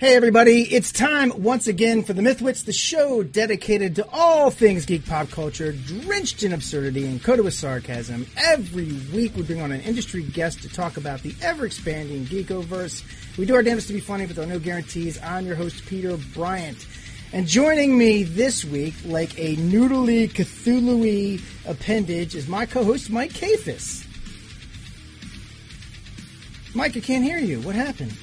Hey everybody, it's time once again for the Mythwits, the show dedicated to all things geek pop culture, drenched in absurdity and coated with sarcasm. Every week we bring on an industry guest to talk about the ever-expanding geekoverse. We do our damnedest to be funny, but there are no guarantees. I'm your host, Peter Bryant. And joining me this week, like a noodly Cthulhu appendage, is my co-host, Mike Kafis. Mike, I can't hear you. What happened?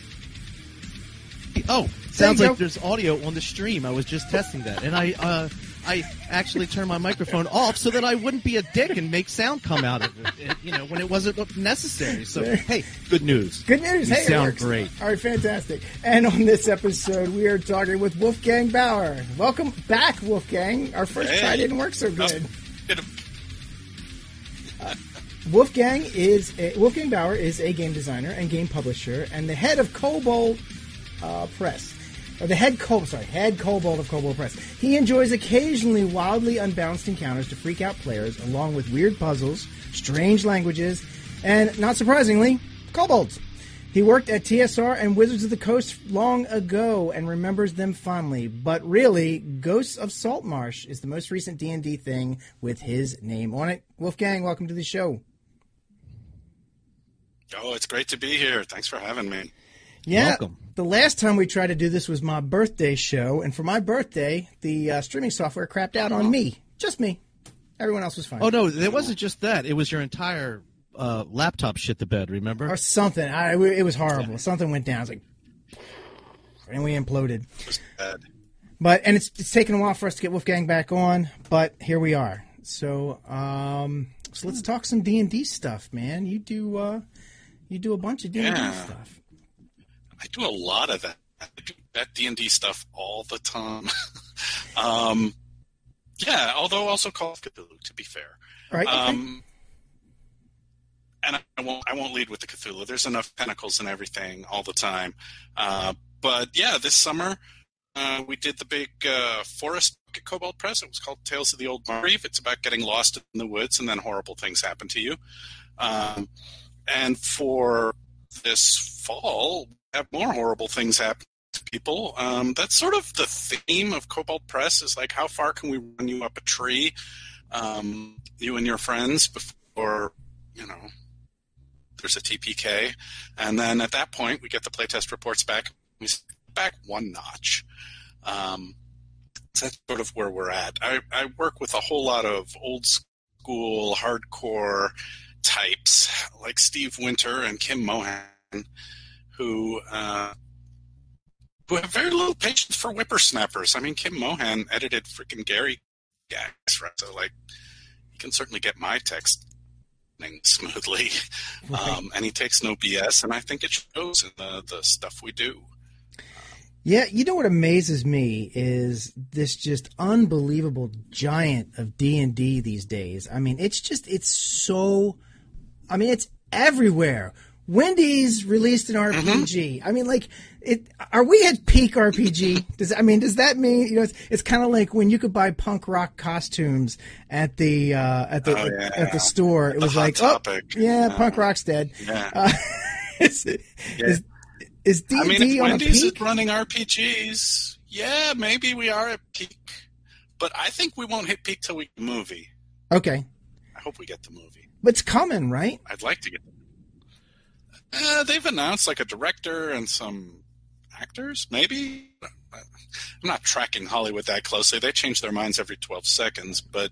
Oh, sounds like there's audio on the stream. I was just testing that, and I uh, I actually turned my microphone off so that I wouldn't be a dick and make sound come out of it, it, you know, when it wasn't necessary. So hey, good news. Good news. You hey, it sound works. great. All right, fantastic. And on this episode, we are talking with Wolfgang Baur. Welcome back, Wolfgang. Our first Hey. try didn't work so good. Good. Wolfgang is a, Wolfgang Baur is a game designer and game publisher, and the head of Kobold uh, Press. Or the head Kobold, sorry, head Kobold of Kobold Press. He enjoys occasionally wildly unbalanced encounters to freak out players, along with weird puzzles, strange languages, and not surprisingly, kobolds. He worked at TSR and Wizards of the Coast long ago and remembers them fondly. But really, Ghosts of Saltmarsh is the most recent D&D thing with his name on it. Wolfgang, welcome to the show. Oh, it's great to be here. Thanks for having me. Yeah. Welcome. The last time we tried to do this was my birthday show, and for my birthday, the uh, streaming software crapped out on me. Just me. Everyone else was fine. Oh no, it wasn't just that. It was your entire uh, laptop shit the bed. Remember? Or something. I, it was horrible. Something went down. It's like, and we imploded. Bad. But and it's it's taken a while for us to get Wolfgang back on, but here we are. So um, so let's talk some D and D stuff, man. You do uh, you do a bunch of D and D stuff. I do a lot of that. I do that D and D stuff all the time. um, yeah, although also Call of Cthulhu. To be fair, All right. okay. um, and I won't I won't lead with the Cthulhu. There's enough pentacles and everything all the time. Uh, but yeah, this summer uh, we did the big uh, forest book at Kobold Press. It was called Tales of the Old Margreve. It's about getting lost in the woods and then horrible things happen to you. Um, and for this fall, have more horrible things happen to people. Um, that's sort of the theme of Kobold Press is like how far can we run you up a tree, um, you and your friends before you know there's a TPK, and then at that point we get the playtest reports back. We back one notch. Um, so that's sort of where we're at. I, I work with a whole lot of old school hardcore types like Steve Winter and Kim Mohan, who uh, who have very little patience for whippersnappers. I mean, Kim Mohan edited freaking Gary Gygax, right? So like, he can certainly get my text smoothly, um, and he takes no BS, and I think it shows in the the stuff we do. Yeah, you know what amazes me is this just unbelievable giant of D and D these days. I mean, it's just it's so. I mean, it's everywhere. Wendy's released an RPG. I mean, like, it. Are we at peak RPG? Does I mean, does that mean you know? It's, it's kind of like when you could buy punk rock costumes at the uh, at the Oh, yeah. at the store. It The was like, Topic. oh, yeah, Yeah. punk rock's dead. Yeah. Uh, is, is is D I mean, if Wendy's is running RPGs, yeah, maybe we are at peak. But I think we won't hit peak till we get the movie. Okay, I hope we get the movie. but it's coming, right? I'd like to get. Uh, they've announced like a director and some actors, maybe. I'm not tracking Hollywood that closely. They change their minds every 12 seconds, but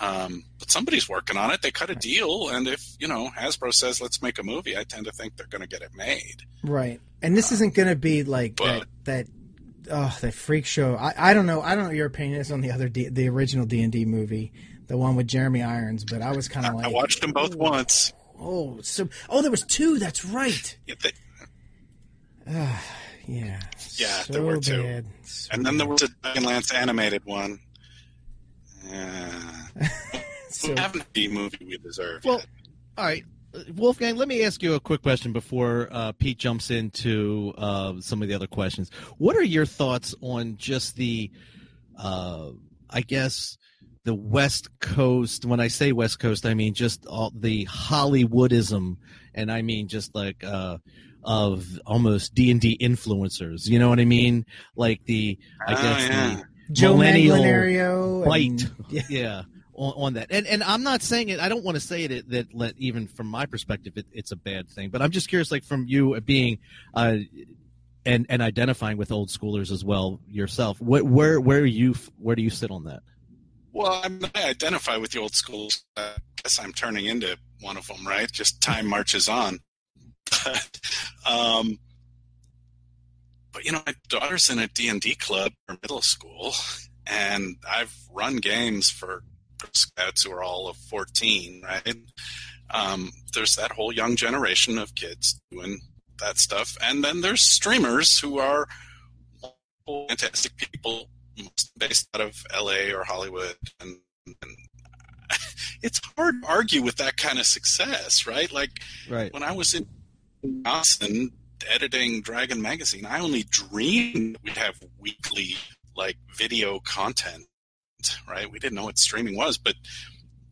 um, but somebody's working on it. They cut a deal, and if you know Hasbro says let's make a movie, I tend to think they're going to get it made. Right. And this isn't going to be like that but- that oh that freak show. I, I don't know. I don't know what your opinion is on the other D, the original D and D movie, the one with Jeremy Irons. But I was kind of like, I watched them both once. Oh, so oh, there was two. That's right. Yeah, they- Yeah. Yeah, so there were two. So And then there was a Dragonlance animated one. Yeah. So- we haven't the movie we deserve. Well, yet. all right, Uh, Wolfgang. Let me ask you a quick question before uh, Pete jumps into uh, some of the other questions. What are your thoughts on just the, uh, I guess, the West Coast. When I say West Coast, I mean just all the Hollywoodism, and I mean just like uh, of almost D and D influencers. You know what I mean? Like the I Oh, guess yeah. the Joe millennial Manganiello. bite. and- yeah. yeah. On, on that, and and I'm not saying it. I don't want to say it that let even from my perspective, it, it's a bad thing. But I'm just curious, like from you being, uh, and and identifying with old schoolers as well yourself. What where where you where do you sit on that? Well, I, mean, I identify with the old school. I guess I'm turning into one of them, right? Just time marches on. But, um, but you know, my daughter's in a D and D club for middle school, and I've run games for Scouts who are all of 14, right? Um, there's that whole young generation of kids doing that stuff, and then there's streamers who are fantastic people based out of LA or Hollywood and, and it's hard to argue with that kind of success, right? Like Right. when I was in Austin editing Dragon magazine, I only dreamed we'd have weekly like video content, right? We didn't know what streaming was, but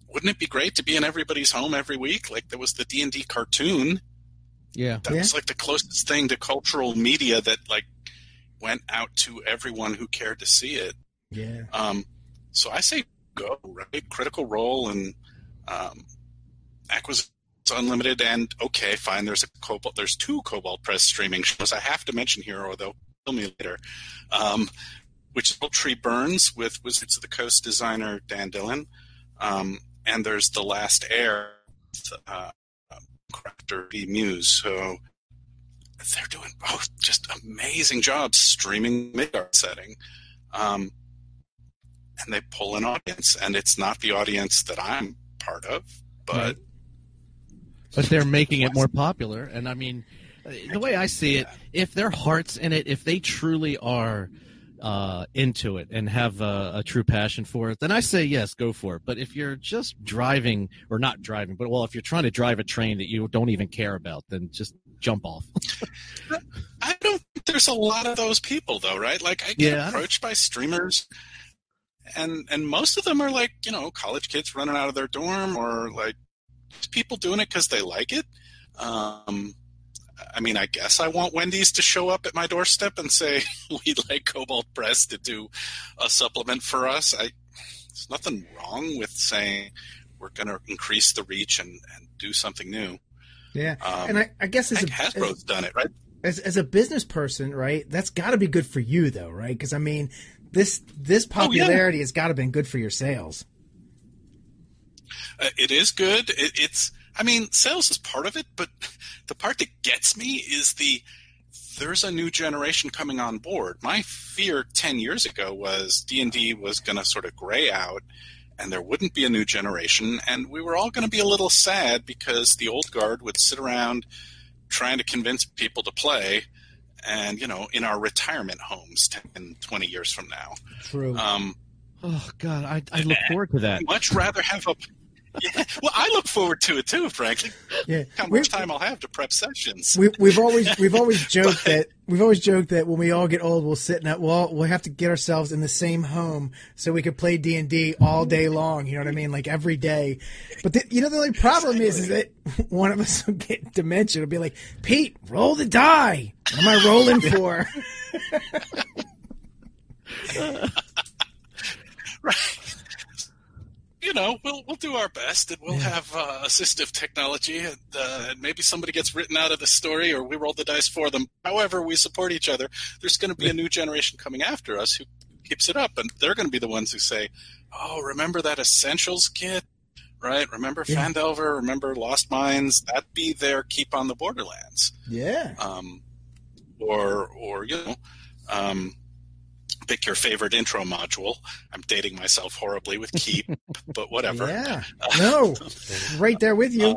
wouldn't it be great to be in everybody's home every week? Like there was the D and D cartoon. Yeah. That Yeah. was like the closest thing to cultural media that like went out to everyone who cared to see it. Yeah. Um, so I say go, right? Critical Role and um, Acquisitions Unlimited, and okay, fine. There's a Kobold. There's two Kobold Press streaming shows I have to mention here, or they'll kill me later. Um, which is Tree Burns with Wizards of the Coast designer Dan Dillon, um, and there's The Last Air, with, uh, crafter B Muse. So they're doing both just amazing jobs streaming Midgard setting. Um, and they pull an audience, and it's not the audience that I'm part of, but Right. But they're making it more popular, and I mean, the way I see it, if their hearts in it, if they truly are uh, into it and have a, a true passion for it, then I say yes, go for it. But if you're just driving or not driving, but well, if you're trying to drive a train that you don't even care about, then just jump off. I don't think there's a lot of those people though, right? Like I get Yeah, approached by streamers and and most of them are like, you know, college kids running out of their dorm or like people doing it cuz they like it. Um I mean, I guess I want Wendy's to show up at my doorstep and say, "We'd like Kobold Press to do a supplement for us." I, there's nothing wrong with saying we're going to increase the reach and, and do something new. Yeah. Um, and I, I guess as a, Hasbro's done it, right? as as a business person, right? That's got to be good for you, though, right? Because I mean, this this Oh, yeah. popularity has got to been good for your sales. Uh, it is good. It, it's, I mean, sales is part of it, but the part that gets me is the there's a new generation coming on board. My fear 10 years ago was D&D was going to sort of gray out and there wouldn't be a new generation and we were all going to be a little sad because the old guard would sit around trying to convince people to play and you know in our retirement homes 10 20 years from now True. um, oh God, I, I look forward to that. much rather have a yeah, well i look forward to it too frankly yeah. how much time i'll have to prep sessions we, we've always we've always joked that we've always joked that when we all get old, we'll sit in that well, we'll have to get ourselves in the same home so we could play D and D all day long. You know what I mean? Like every day. But the, you know the only problem is, is that one of us will get dementia. It'll be like, Pete, roll the die. What am I rolling for? right you know we'll we'll do our best and we'll have uh, assistive technology and, uh, and maybe somebody gets written out of the story or we roll the dice for them. However we support each other. There's going to be a new generation coming after us who keeps it up and they're going to be the ones who say oh remember that essentials kit right? Remember Yeah. Phandelver? Remember lost mines? That be their keep on the borderlands. Yeah. um, or or you know, um, pick your favorite intro module. I'm dating myself horribly with Keep, but whatever. Yeah. No. Right there with you.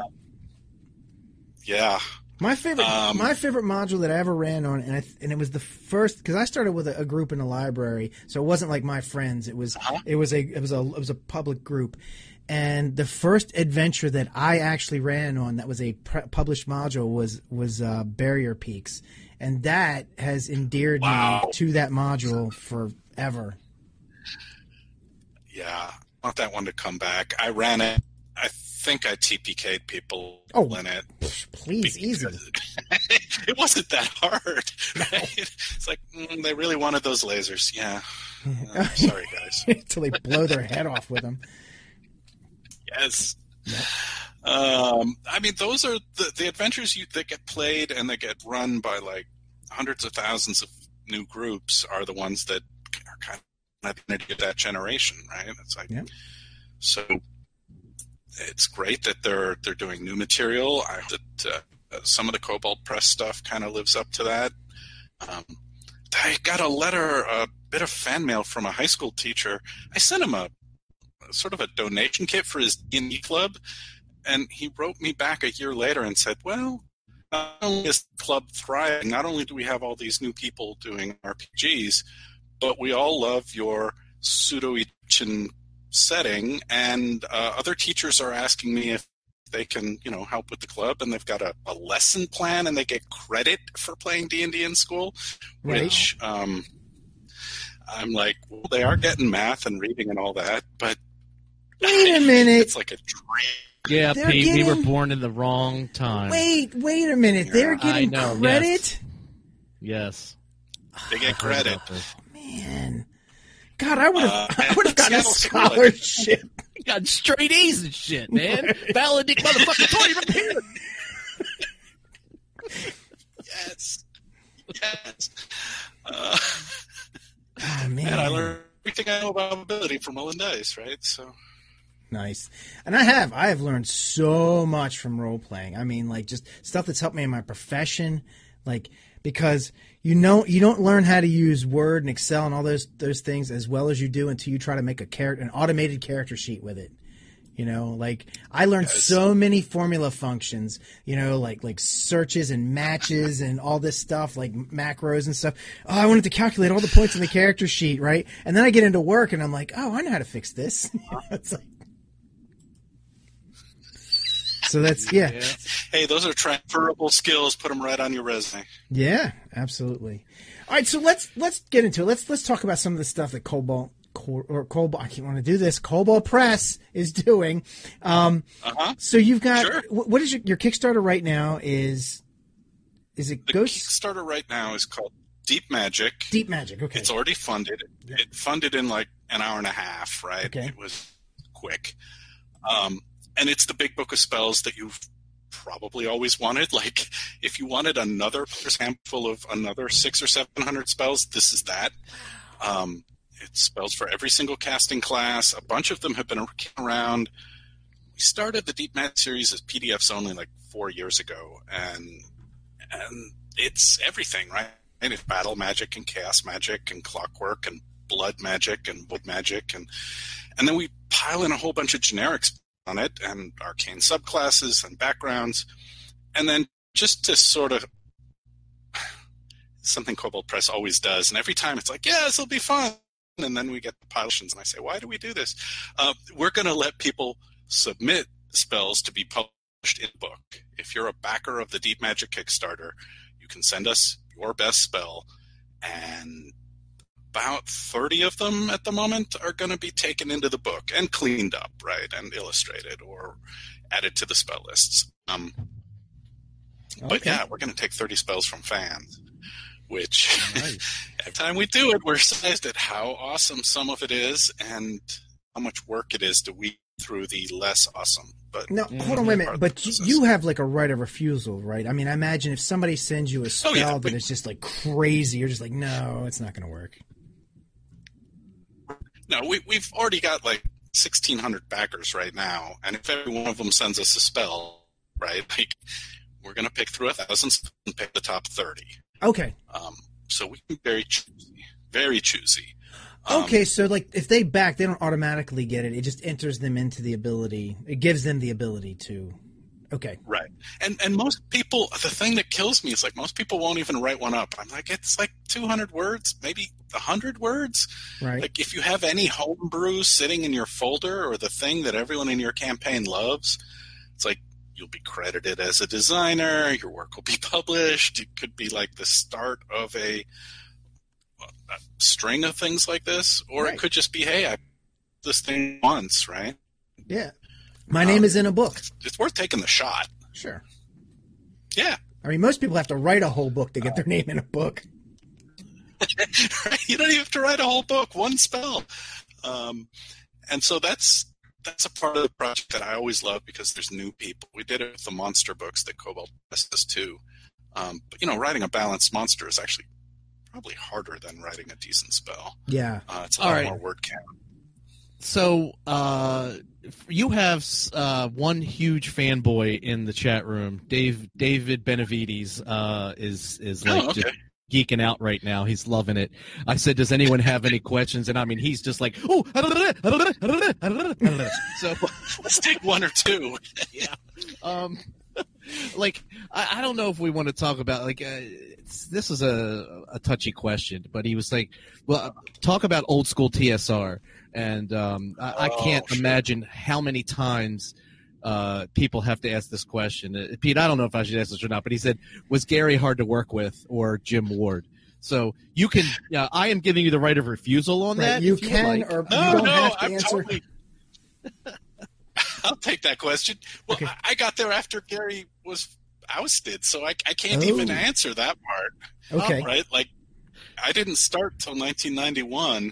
Yeah, My favorite, Um, my favorite module that I ever ran on, and I, and it was the first because I started with a, a group in the library, so it wasn't like my friends. It was Uh-huh. it was a it was a it was a public group, and the first adventure that I actually ran on that was a pr- published module was was uh, Barrier Peaks, and that has endeared Wow. me to that module forever. yeah. I want that one to come back. I ran it. I think I TPK'd people Oh, in it. Please, easy. it wasn't that hard. Right? It's like mm, they really wanted those lasers. Yeah. Uh, sorry, guys. Until they blow their head off with them. Yes. Um, I mean, those are the, the adventures you, that get played and that get run by like hundreds of thousands of new groups are the ones that are kind of identity of that generation, right? It's like, Yeah. so it's great that they're they're doing new material. I hope that uh, some of the Kobold Press stuff kind of lives up to that. Um, I got a letter, a bit of fan mail from a high school teacher. I sent him a sort of a donation kit for his D&D club, and he wrote me back a year later and said, "Well, not only is the club thriving, not only do we have all these new people doing RPGs, but we all love your pseudo Egyptian setting, and uh, other teachers are asking me if." They can, you know, help with the club, and they've got a, a lesson plan, and they get credit for playing D and D in school, Right. which um, I'm like, well, they are getting math and reading and all that, but Wait a minute. it's like a dream. Yeah, They're Pete, we were born in the wrong time. Wait, wait a minute. They're getting know, credit? yes. Yes. They get credit. about this. Man. God, I would have Uh, I would have gotten a scholarship. Got straight A's and shit, man. Valedict motherfucking Tory from here. Yes. Yes. Uh, Oh man. and I learned everything I know about ability from Mullen Dice, right? So Nice. And I have. I have learned so much from role playing. I mean, like just stuff that's helped me in my profession. Like because you know you don't learn how to use Word and Excel and all those those things as well as you do until you try to make a character an automated character sheet with it. You know, like I learned Yes. so many formula functions, you know, like like searches and matches and all this stuff, like macros and stuff. Oh, I wanted to calculate all the points in the character sheet, right? And then I get into work and I'm like, oh, I know how to fix this. it's like, so that's yeah, Yeah. hey, those are transferable skills. Put them right on your resume. yeah, absolutely. All right, so let's let's get into it. Let's let's talk about some of the stuff that Kobold or Kobold. I can't want to do this. Kobold Press is doing. Um, Uh huh. so you've got Sure. what is your, your Kickstarter right now? Is is it The Ghost Kickstarter right now is called Deep Magic. Deep Magic? Okay, It's already funded. It funded in like an hour and a half, right? Okay. It was quick. Um, and it's the big book of spells that you've probably always wanted. Like, if you wanted another handful of another six or seven hundred spells, this is that. Um, it's spells for every single casting class. A bunch of them have been around. We started the Deep Magic series as PDFs only like four years ago, and and it's everything, right? And it's battle magic and chaos magic and clockwork and blood magic and wood magic and and then we pile in a whole bunch of generics on it and arcane subclasses and backgrounds. And then just to sort of something Kobold Press always does and every time it's like yeah this will be fun and then we get the pilations and I say why do we do this? Uh, we're going to let people submit spells to be published in book. If you're a backer of the Deep Magic Kickstarter you can send us your best spell and about 30 of them at the moment are going to be taken into the book and cleaned up right and illustrated or added to the spell lists um, but yeah we're going to take 30 spells from fans which Nice. every time we do it we're surprised at how awesome some of it is and how much work it is to weed through the less awesome but No, Yeah. hold on, wait a minute. But you, you have like a right of refusal, right? I mean, I imagine if somebody sends you a spell Oh, yeah, that we- is just like crazy, you're just like, no, it's not going to work. No, we, we've already got like 1,600 backers right now, and if every one of them sends us a spell, right, like we're going to pick through a thousand and pick the top 30. Okay. Um, so we can be very choosy, very choosy. Um, Okay, so like if they back, they don't automatically get it. It just enters them into the ability. It gives them the ability to. Okay. Right. And and most people, the thing that kills me is like most people won't even write one up. I'm like, it's like 200 words, maybe 100 words. Right. Like if you have any homebrew sitting in your folder or the thing that everyone in your campaign loves, it's like you'll be credited as a designer. Your work will be published. It could be like the start of a, a string of things like this, or Right. it could just be, hey, I this thing once, right? Yeah. My name Um, is in a book. It's worth taking the shot. Sure. Yeah. I mean, most people have to write a whole book to get their name in a book. You don't even have to write a whole book, one spell. Um, and so that's that's a part of the project that I always love because there's new people. We did it with the monster books that Kobold does this too. Um, but you know, writing a balanced monster is actually probably harder than writing a decent spell. Yeah. Uh, it's a All lot right. more word count. So uh, you have uh, one huge fanboy in the chat room, Dave David Benavides, uh, is is like oh, okay. just geeking out right now. He's loving it. I said, "Does anyone have any questions?" And I mean, he's just like, "Oh." so Let's take one or two. um like I, I don't know if we want to talk about like uh, this is a a touchy question but he was like well talk about old school tsr and um i, I Oh, can't sure. imagine how many times uh, people have to ask this question. Uh, Pete, I don't know if I should ask this or not, but he said, "Was Gary hard to work with, or Jim Ward?" So you can. Uh, I am giving you the right of refusal on Right. that. You if would can like. or No, you don't no, have to I'm answer. totally. I'll take that question. Well, Okay. I, I got there after Gary was ousted, so I, I can't even Oh. answer that part. Okay. Right? Like, I didn't start till 1991.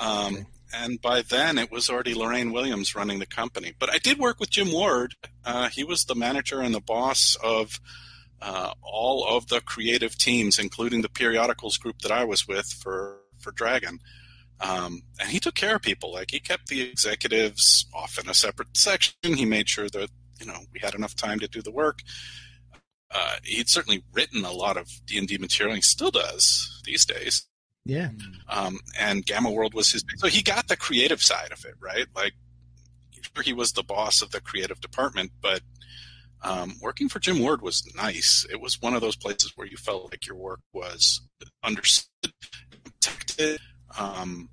Um, Okay. And by then, it was already Lorraine Williams running the company. But I did work with Jim Ward. Uh, he was the manager and the boss of uh, all of the creative teams, including the periodicals group that I was with for for Dragon. Um, and he took care of people. Like he kept the executives off in a separate section. He made sure that you know we had enough time to do the work. Uh, he'd certainly written a lot of D and D material. He still does these days. Yeah. Um, and Gamma World was his. So he got the creative side of it, right? Like, sure, he was the boss of the creative department, but um, working for Jim Ward was nice. It was one of those places where you felt like your work was understood, protected, um,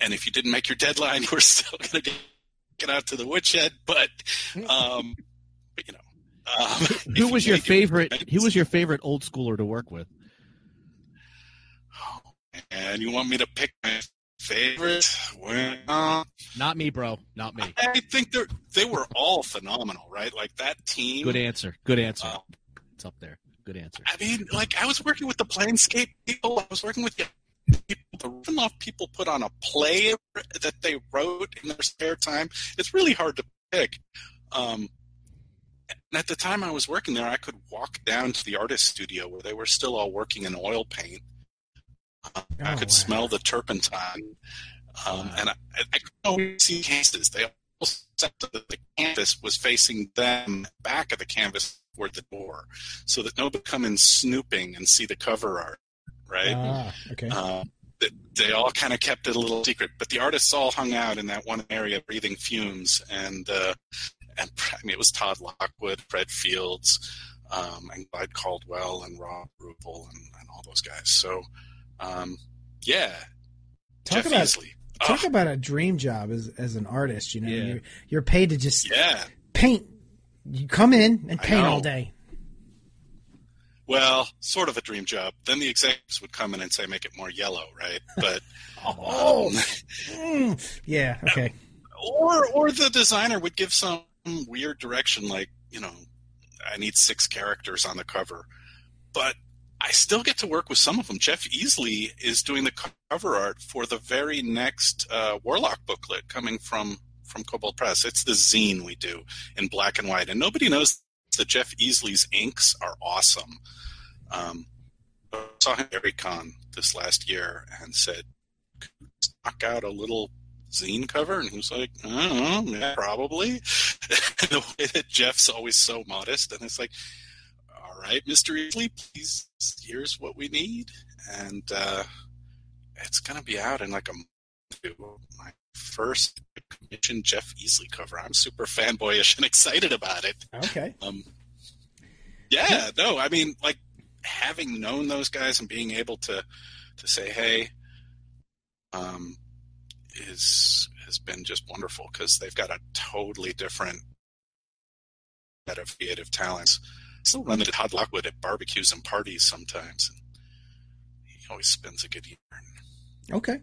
and if you didn't make your deadline, you were still going to get out to the woodshed. But, um, but you know, um, Who was your favorite? Who was your favorite old schooler to work with? And you want me to pick my favorite? Well, Not me, bro. Not me. I think they they were all phenomenal, right? Like that team. Good answer. Good answer. Uh, It's up there. Good answer. I mean, like I was working with the Planescape people. I was working with the people. The Ravenloft people put on a play that they wrote in their spare time. It's really hard to pick. Um, and at the time I was working there, I could walk down to the artist studio where they were still all working in oil paint. Uh, I Oh, could wow. smell the turpentine, um, Wow. and I, I could always see cases. They all set that the canvas was facing them, back of the canvas toward the door, so that nobody come in snooping and see the cover art. Right? Ah, okay. Um, th- they all kind of kept it a little secret, but the artists all hung out in that one area, breathing fumes, and uh, and I mean it was Todd Lockwood, Fred Fields, um, and Clyde Caldwell, and Robh Ruppel, and, and all those guys. So, um, yeah, Talk Jeff about Easley. talk Oh, about a dream job as as an artist. You know, Yeah. you're, you're paid to just yeah. paint. You come in and paint all day. Well, sort of a dream job. Then the executives would come in and say, "Make it more yellow," right? But Oh, um, mm. yeah. Okay. or or the designer would give some weird direction like you know i need six characters on the cover but i still get to work with some of them jeff easley is doing the cover art for the very next uh, warlock booklet coming from from kobold press it's the zine we do in black and white and nobody knows that jeff easley's inks are awesome um, I saw him at Con this last year and said, "Could knock out a little zine cover? And he was like, I don't know, yeah, probably. the way that Jeff's always so modest, and it's like, all right, Mr. Easley, please, here's what we need. And uh, it's going to be out in like a month. My first commission Jeff Easley cover. I'm super fanboyish and excited about it. Okay. Um, yeah, no, I mean, like having known those guys and being able to to say, "Hey," um, is has been just wonderful because they've got a totally different set of creative talents. Still run into Todd Lockwood at barbecues and parties sometimes, and he always spends a good year. Okay. All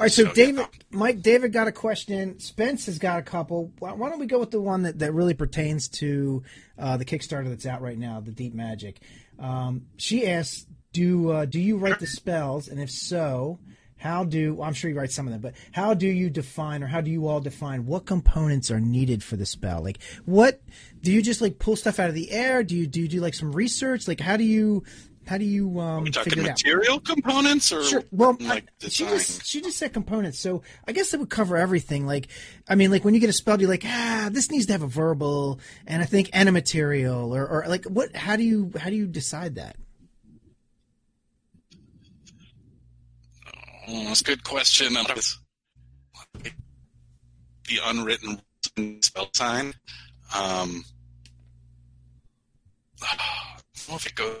right. So, So, David, yeah. Mike, David got a question. Spence has got a couple. Why, why don't we go with the one that, that really pertains to uh, the Kickstarter that's out right now, the Deep Magic? Um, she asks, "Do uh, do you write the spells? And if so, how do? I'm sure you write some of them, but how do you define, or how do you all define what components are needed for the spell? Like, what do you just like pull stuff out of the air? Do you do you do like some research? Like, how do you how do you um, we talking figure it out? material components or Sure. Well, like I- she just she just said components, so I guess it would cover everything. Like, I mean, like when you get a spell, you're like, ah, this needs to have a verbal, and I think and a material, or, or like what? How do you how do you decide that? Oh, that's a good question. The unwritten spell sign. Um, I don't know if it goes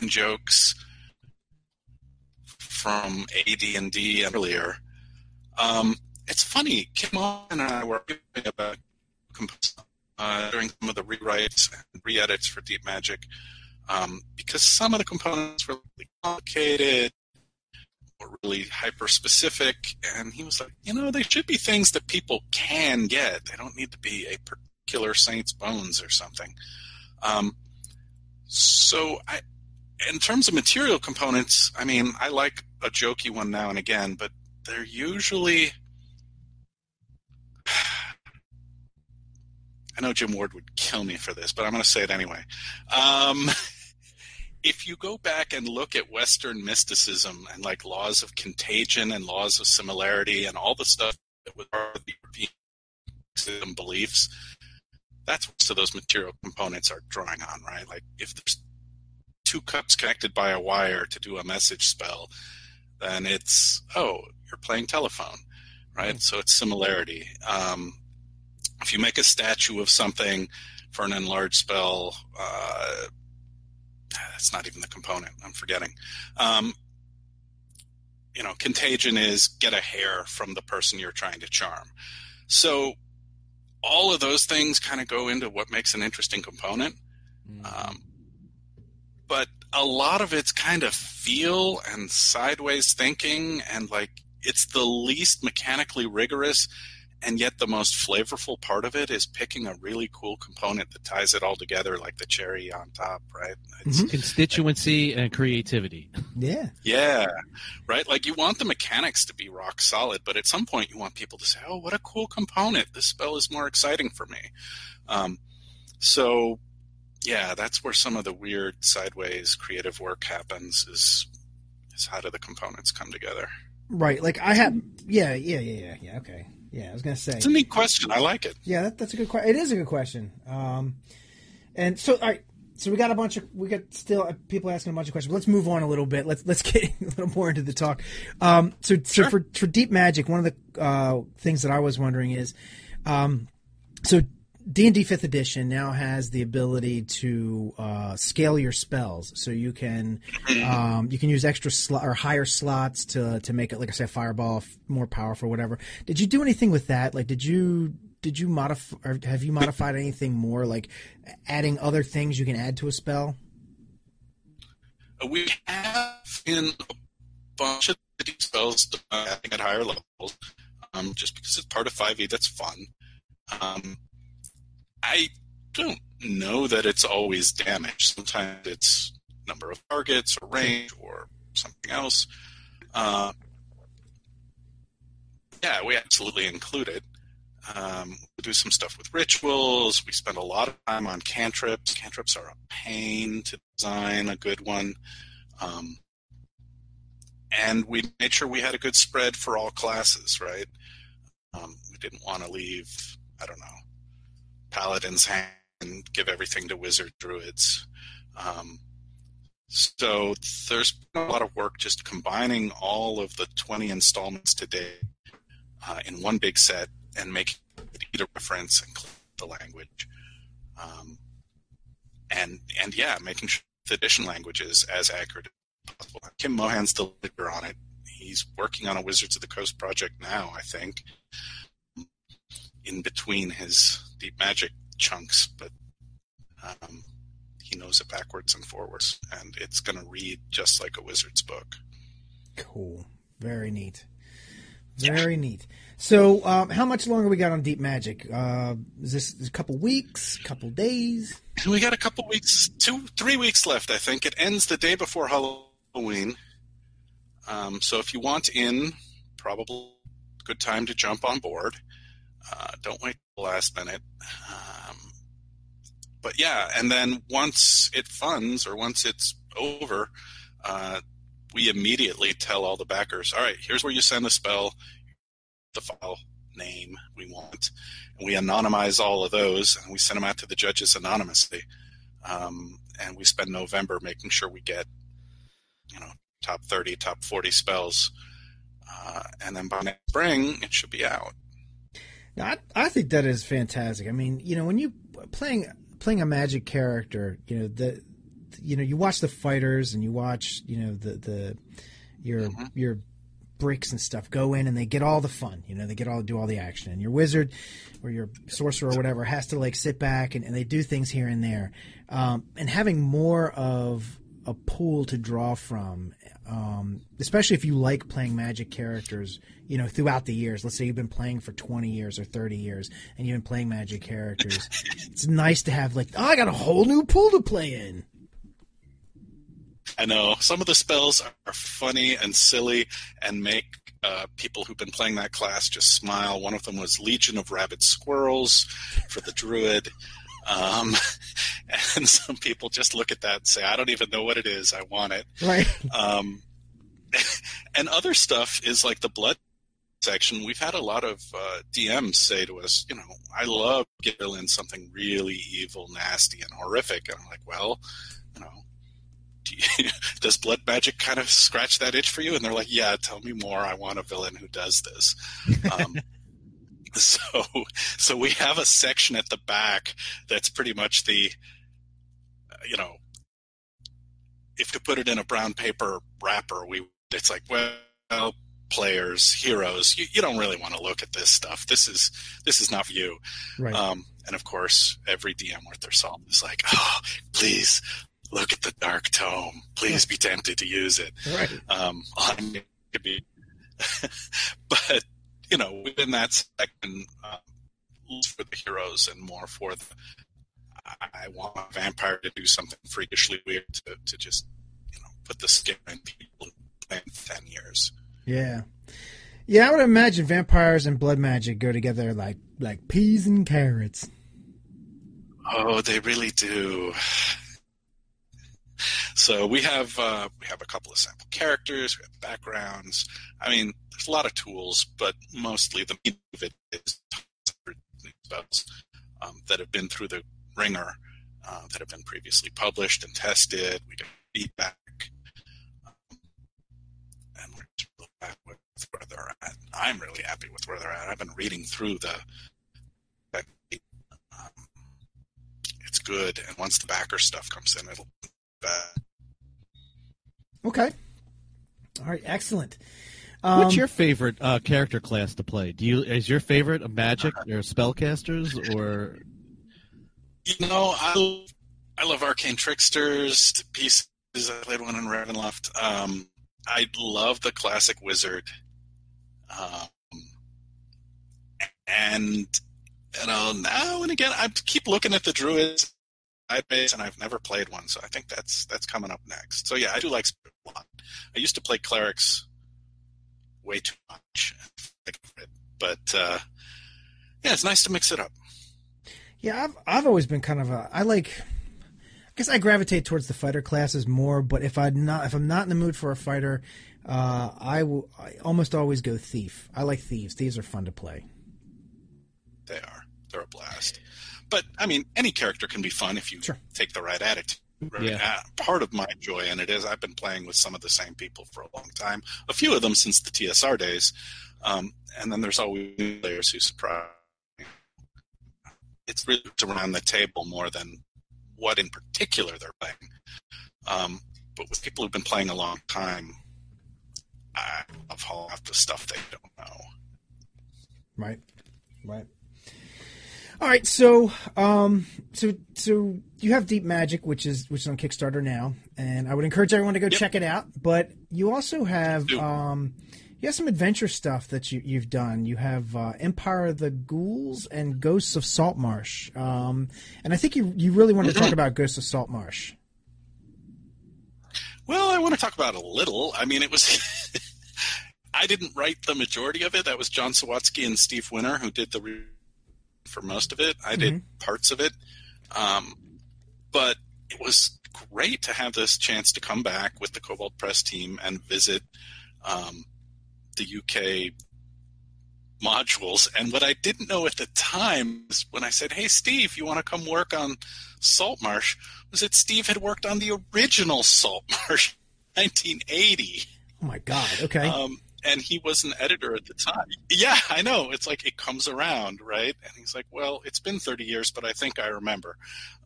in jokes from AD&D earlier. Um, it's funny. Kim and I were arguing about uh, during some of the rewrites and re-edits for Deep Magic um, because some of the components were really complicated were really hyper specific and he was like you know they should be things that people can get. They don't need to be a particular saint's bones or something. Um, so i in terms of material components i mean i like a jokey one now and again but they're usually i know jim ward would kill me for this but i'm going to say it anyway. Um, if you go back and look at Western mysticism and like laws of contagion and laws of similarity and all the stuff that was part of the European beliefs, that's what so those material components are drawing on, right? Like if there's two cups connected by a wire to do a message spell, then it's oh, you're playing telephone, right? So it's similarity. Um, if you make a statue of something for an enlarged spell, uh, that's not even the component. I'm forgetting. Um, you know, contagion is get a hair from the person you're trying to charm. So all of those things kind of go into what makes an interesting component. Um, but a lot of it's kind of feel and sideways thinking, and like it's the least mechanically rigorous, and yet the most flavorful part of it is picking a really cool component that ties it all together, like the cherry on top, right? It's, Constituency and creativity. Yeah. Yeah, right. Like you want the mechanics to be rock solid, but at some point you want people to say, "Oh, what a cool component! This spell is more exciting for me." Um, so, yeah, that's where some of the weird sideways creative work happens. Is is how do the components come together? Right. Like I have. Yeah. Yeah. Yeah. Yeah. Yeah. Okay. Yeah. I was gonna say. It's a neat question. I like it. Yeah, that, that's a good question. It is a good question. Um, and so, all right. So we got a bunch of we got still uh, people asking a bunch of questions. Let's move on a little bit. Let's let's get a little more into the talk. Um, so so Sure. for for deep magic, one of the uh, things that I was wondering is, um, so D and D Fifth Edition now has the ability to uh, scale your spells, so you can um, you can use extra slot or higher slots to to make it like I said, fireball f- more powerful, whatever. Did you do anything with that? Like, did you did you modify or have you modified anything more, like adding other things you can add to a spell? We have in a bunch of spells uh, at higher levels, um, just because it's part of 5e. That's fun. Um, I don't know that it's always damage. Sometimes it's number of targets or range or something else. Uh, yeah, we absolutely include it. Um, we do some stuff with rituals. We spend a lot of time on cantrips. Cantrips are a pain to design a good one. Um, and we made sure we had a good spread for all classes, right? Um, we didn't want to leave, I don't know, paladins hand and give everything to wizard druids. Um, so there's been a lot of work just combining all of the 20 installments today uh, in one big set and making it to reference and the language. Um, and and yeah, making sure the edition language is as accurate as possible. Kim Mohan's the leader on it. He's working on a Wizards of the Coast project now, I think, in between his deep magic chunks, but um, he knows it backwards and forwards, and it's going to read just like a wizard's book. Cool. Very neat. Very yeah. neat. So, um, how much longer we got on Deep Magic? Uh, is this a couple weeks, couple days? We got a couple weeks, two, three weeks left. I think it ends the day before Halloween. Um, so, if you want in, probably good time to jump on board. Uh, don't wait the last minute. Um, but yeah, and then once it funds or once it's over, uh, we immediately tell all the backers, all right, here's where you send the spell, the file name we want, and we anonymize all of those, and we send them out to the judges anonymously. Um, and we spend November making sure we get, you know, top 30, top 40 spells. Uh, and then by next spring, it should be out. I, I think that is fantastic. I mean, you know, when you playing playing a magic character, you know, the you know, you watch the fighters and you watch, you know, the the your mm-hmm. your bricks and stuff go in and they get all the fun. You know, they get all do all the action. And your wizard or your sorcerer or whatever has to like sit back and, and they do things here and there. Um, and having more of a pool to draw from, um, especially if you like playing magic characters, you know, throughout the years. Let's say you've been playing for 20 years or 30 years and you've been playing magic characters. it's nice to have like, oh, I got a whole new pool to play in. I know some of the spells are funny and silly and make uh, people who've been playing that class just smile. One of them was Legion of Rabid Squirrels for the Druid. Um, and some people just look at that and say, I don't even know what it is. I want it. Right. Um, and other stuff is like the blood section. We've had a lot of uh, DMs say to us, you know, I love giving in something really evil, nasty, and horrific. And I'm like, well, you know, do you, does blood magic kind of scratch that itch for you? And they're like, yeah, tell me more. I want a villain who does this. Um, so, so we have a section at the back that's pretty much the, you know, if to put it in a brown paper wrapper, we it's like, well, players, heroes, you, you don't really want to look at this stuff. This is this is not for you. Right. Um, and of course, every DM worth their salt is like, oh, please look at the dark tome. Please be tempted to use it. Right. Um, could be, but you know, within that section, uh, for the heroes and more for the. I want a vampire to do something freakishly weird to, to just, you know, put the skin in people in ten years. Yeah. Yeah, I would imagine vampires and blood magic go together like like peas and carrots. Oh, they really do. So we have uh, we have a couple of sample characters, we have backgrounds. I mean, there's a lot of tools, but mostly the meat of it is spells um, that have been through the ringer, uh, that have been previously published and tested. We get feedback, um, and we're really happy with where they're at. I'm really happy with where they're at. I've been reading through the. Um, it's good, and once the backer stuff comes in, it'll be bad. Okay. All right. Excellent. Um, What's your favorite uh, character class to play? Do you is your favorite a magic or spellcasters or? You know, I I love arcane tricksters to pieces. I played one in Ravenloft. Um, I love the classic wizard, um, and you know now and again I keep looking at the druids and I've never played one, so I think that's that's coming up next. So yeah, I do like a lot. I used to play clerics way too much, but uh, yeah, it's nice to mix it up. Yeah, I've I've always been kind of a I like. I guess I gravitate towards the fighter classes more, but if I'm not if I'm not in the mood for a fighter, uh, I will I almost always go thief. I like thieves. Thieves are fun to play. They are. They're a blast. But I mean, any character can be fun if you sure. take the right attitude. Right? Yeah. Uh, part of my joy in it is I've been playing with some of the same people for a long time. A few of them since the TSR days, um, and then there's always new players who surprise. Me. It's really around the table more than what in particular they're playing. Um, but with people who've been playing a long time, I love hauling off the stuff they don't know. Right, right. All right, so um, so so you have Deep Magic, which is which is on Kickstarter now, and I would encourage everyone to go yep. check it out. But you also have um, you have some adventure stuff that you, you've done. You have uh, Empire of the Ghouls and Ghosts of Saltmarsh. Um, and I think you you really want to talk about Ghosts of Saltmarsh. Well, I want to talk about it a little. I mean, it was. I didn't write the majority of it. That was John Sawatsky and Steve Winter who did the re- for most of it. I did Mhm. parts of it, um, but it was great to have this chance to come back with the Kobold Press team and visit um, the UK modules. And what I didn't know at the time is when I said, "Hey, Steve, you want to come work on Saltmarsh?" Was that Steve had worked on the original Saltmarsh, 1980. Oh my God! Okay. Um, and he was an editor at the time. Yeah, I know. It's like it comes around, right? And he's like, "Well, it's been 30 years, but I think I remember."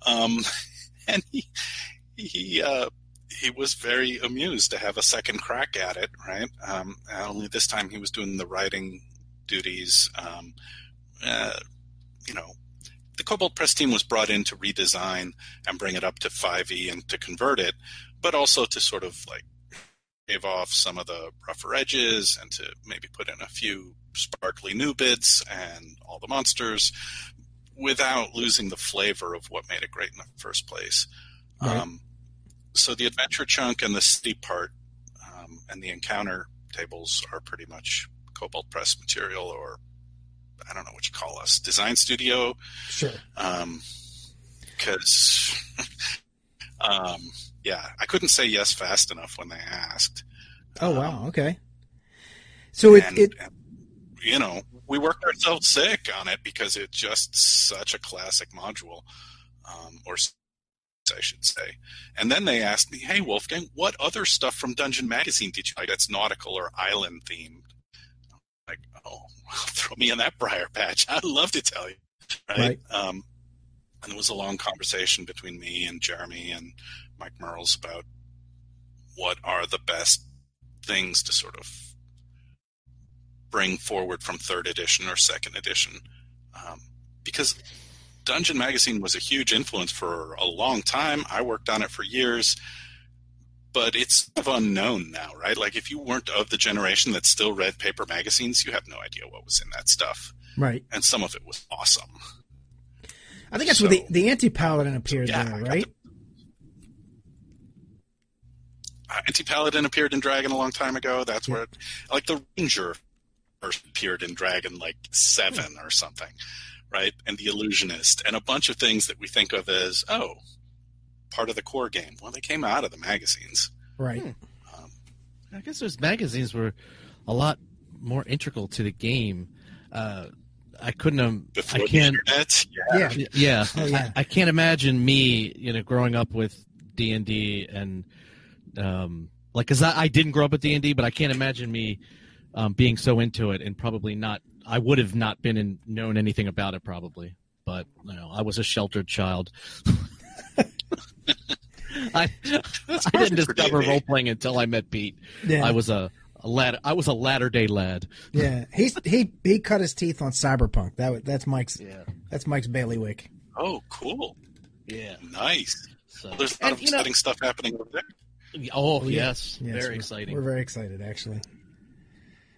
Um, and he he uh, he was very amused to have a second crack at it, right? Um, only this time he was doing the writing duties. Um, uh, you know, the Kobold Press team was brought in to redesign and bring it up to 5e and to convert it, but also to sort of like shave off some of the rougher edges and to maybe put in a few sparkly new bits and all the monsters without losing the flavor of what made it great in the first place. Right. Um, so the adventure chunk and the city part um, and the encounter tables are pretty much Kobold Press material or I don't know what you call us, design studio sure. because um, yeah, I couldn't say yes fast enough when they asked. Oh Um, wow. Okay. So it, and, it you know, we worked ourselves sick on it because it's just such a classic module, um, or I should say. And then they asked me, "Hey, Wolfgang, what other stuff from Dungeon Magazine did you like that's nautical or island themed?" I'm like, oh, throw me in that briar patch. I'd love to tell you, right? Right. Um, and it was a long conversation between me and Jeremy and Mike Mearls about what are the best things to sort of bring forward from third edition or second edition. Um, because dungeon magazine was a huge influence for a long time. I worked on it for years but it's sort of unknown now right? Like if you weren't of the generation that still read paper magazines you have no idea what was in that stuff. Right. and some of it was awesome. I think that's where the the anti paladin appeared yeah, there, right? Uh, anti-paladin appeared in dragon a long time ago that's where it, like the ranger first appeared in dragon like seven or something right and the illusionist and a bunch of things that we think of as oh part of the core game well they came out of the magazines Right. Hmm. um, I guess those magazines were a lot more integral to the game. Uh, I couldn't have. before I the can't. internet yeah Yeah. Yeah, Oh, yeah. I, I can't imagine me, you know, growing up with D and D and um, like, cause I, I didn't grow up with D and D, but I can't imagine me um, being so into it and probably not. I would have not been in, known anything about it probably, but you know, I was a sheltered child. I, I didn't discover role playing until I met Pete. Yeah. I was a, a lad. I was a latter day lad. yeah. He's he he cut his teeth on Cyberpunk. That that's Mike's Yeah. that's Mike's bailiwick. oh cool Yeah. nice So, there's a lot and, of you know- exciting stuff happening over there oh, yeah. yes, Yes, very we're- exciting. We're very excited actually.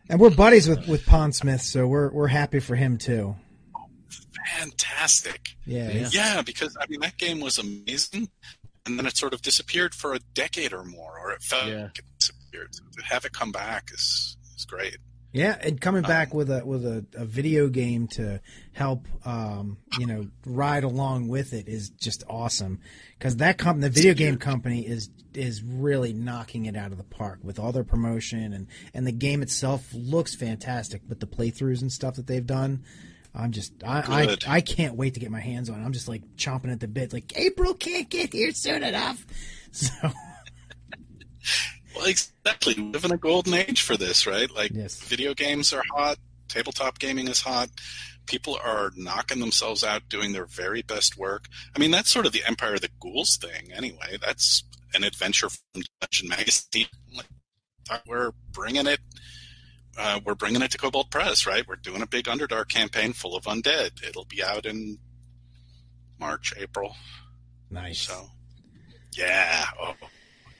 And we're buddies with with Pondsmith, so we're we're happy for him too. fantastic Yeah. Yeah. Yeah, because I mean that game was amazing, and then it sort of disappeared for a decade or more, or it felt Yeah. like it disappeared. So to have it come back is is great. Yeah, and coming back Um, with a with a, a video game to help um, you know ride along with it is just awesome because that company, the video game company, is is really knocking it out of the park with all their promotion and and the game itself looks fantastic. But the playthroughs and stuff that they've done, I'm just I I, I can't wait to get my hands on. it. I'm just like chomping at the bit. Like April can't get here soon enough. So Well, exactly. We live in a golden age for this, right? Like Yes. video games are hot, tabletop gaming is hot. People are knocking themselves out doing their very best work. I mean, that's sort of the Empire of the Ghouls thing, anyway. That's an adventure from Dungeon Magazine. Like, we're bringing it. Uh, we're bringing it to Kobold Press, right? We're doing a big Underdark campaign full of undead. It'll be out in March, April. nice. So, yeah. Oh,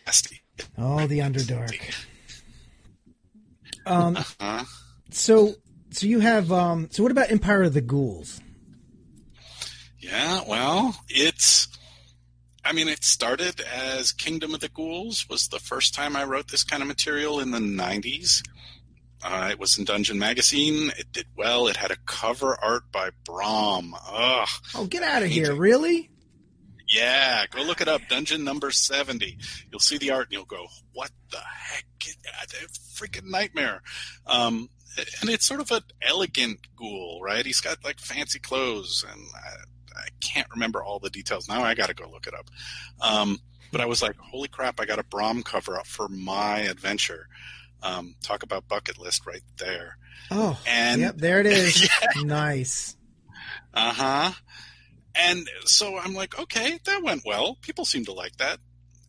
nasty. Oh, the Underdark. Um, uh-huh. So, so you have. Um, so, what about Empire of the Ghouls? Yeah, well, it's. I mean, it started as Kingdom of the Ghouls was the first time I wrote this kind of material in the '90s. Uh, it was in Dungeon Magazine. It did well. It had a cover art by Brom. Ugh. Oh, get out of here! Really? Yeah, go look it up. Dungeon number 70. You'll see the art and you'll go, what the heck? A Freaking nightmare. Um, and it's sort of an elegant ghoul, right? He's got like fancy clothes and I, I can't remember all the details now. I got to go look it up. Um, but I was like, holy crap, I got a Brom cover up for my adventure. Um, talk about bucket list right there. Oh, and yep, there it is. yeah. Nice. Uh huh. And so I'm like, okay, that went well. People seem to like that.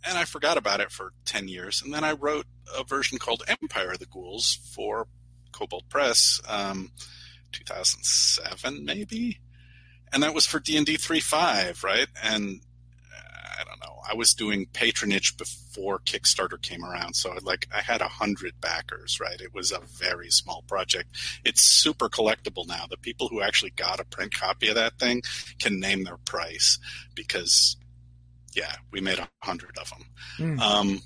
And I forgot about it for 10 years. And then I wrote a version called Empire of the Ghouls for Kobold Press, um, 2007 maybe. And that was for D&D 3.5, right? And I don't know. I was doing patronage before Kickstarter came around, so like I had a hundred backers. Right, it was a very small project. It's super collectible now. The people who actually got a print copy of that thing can name their price because, yeah, we made a hundred of them. Mm. Um,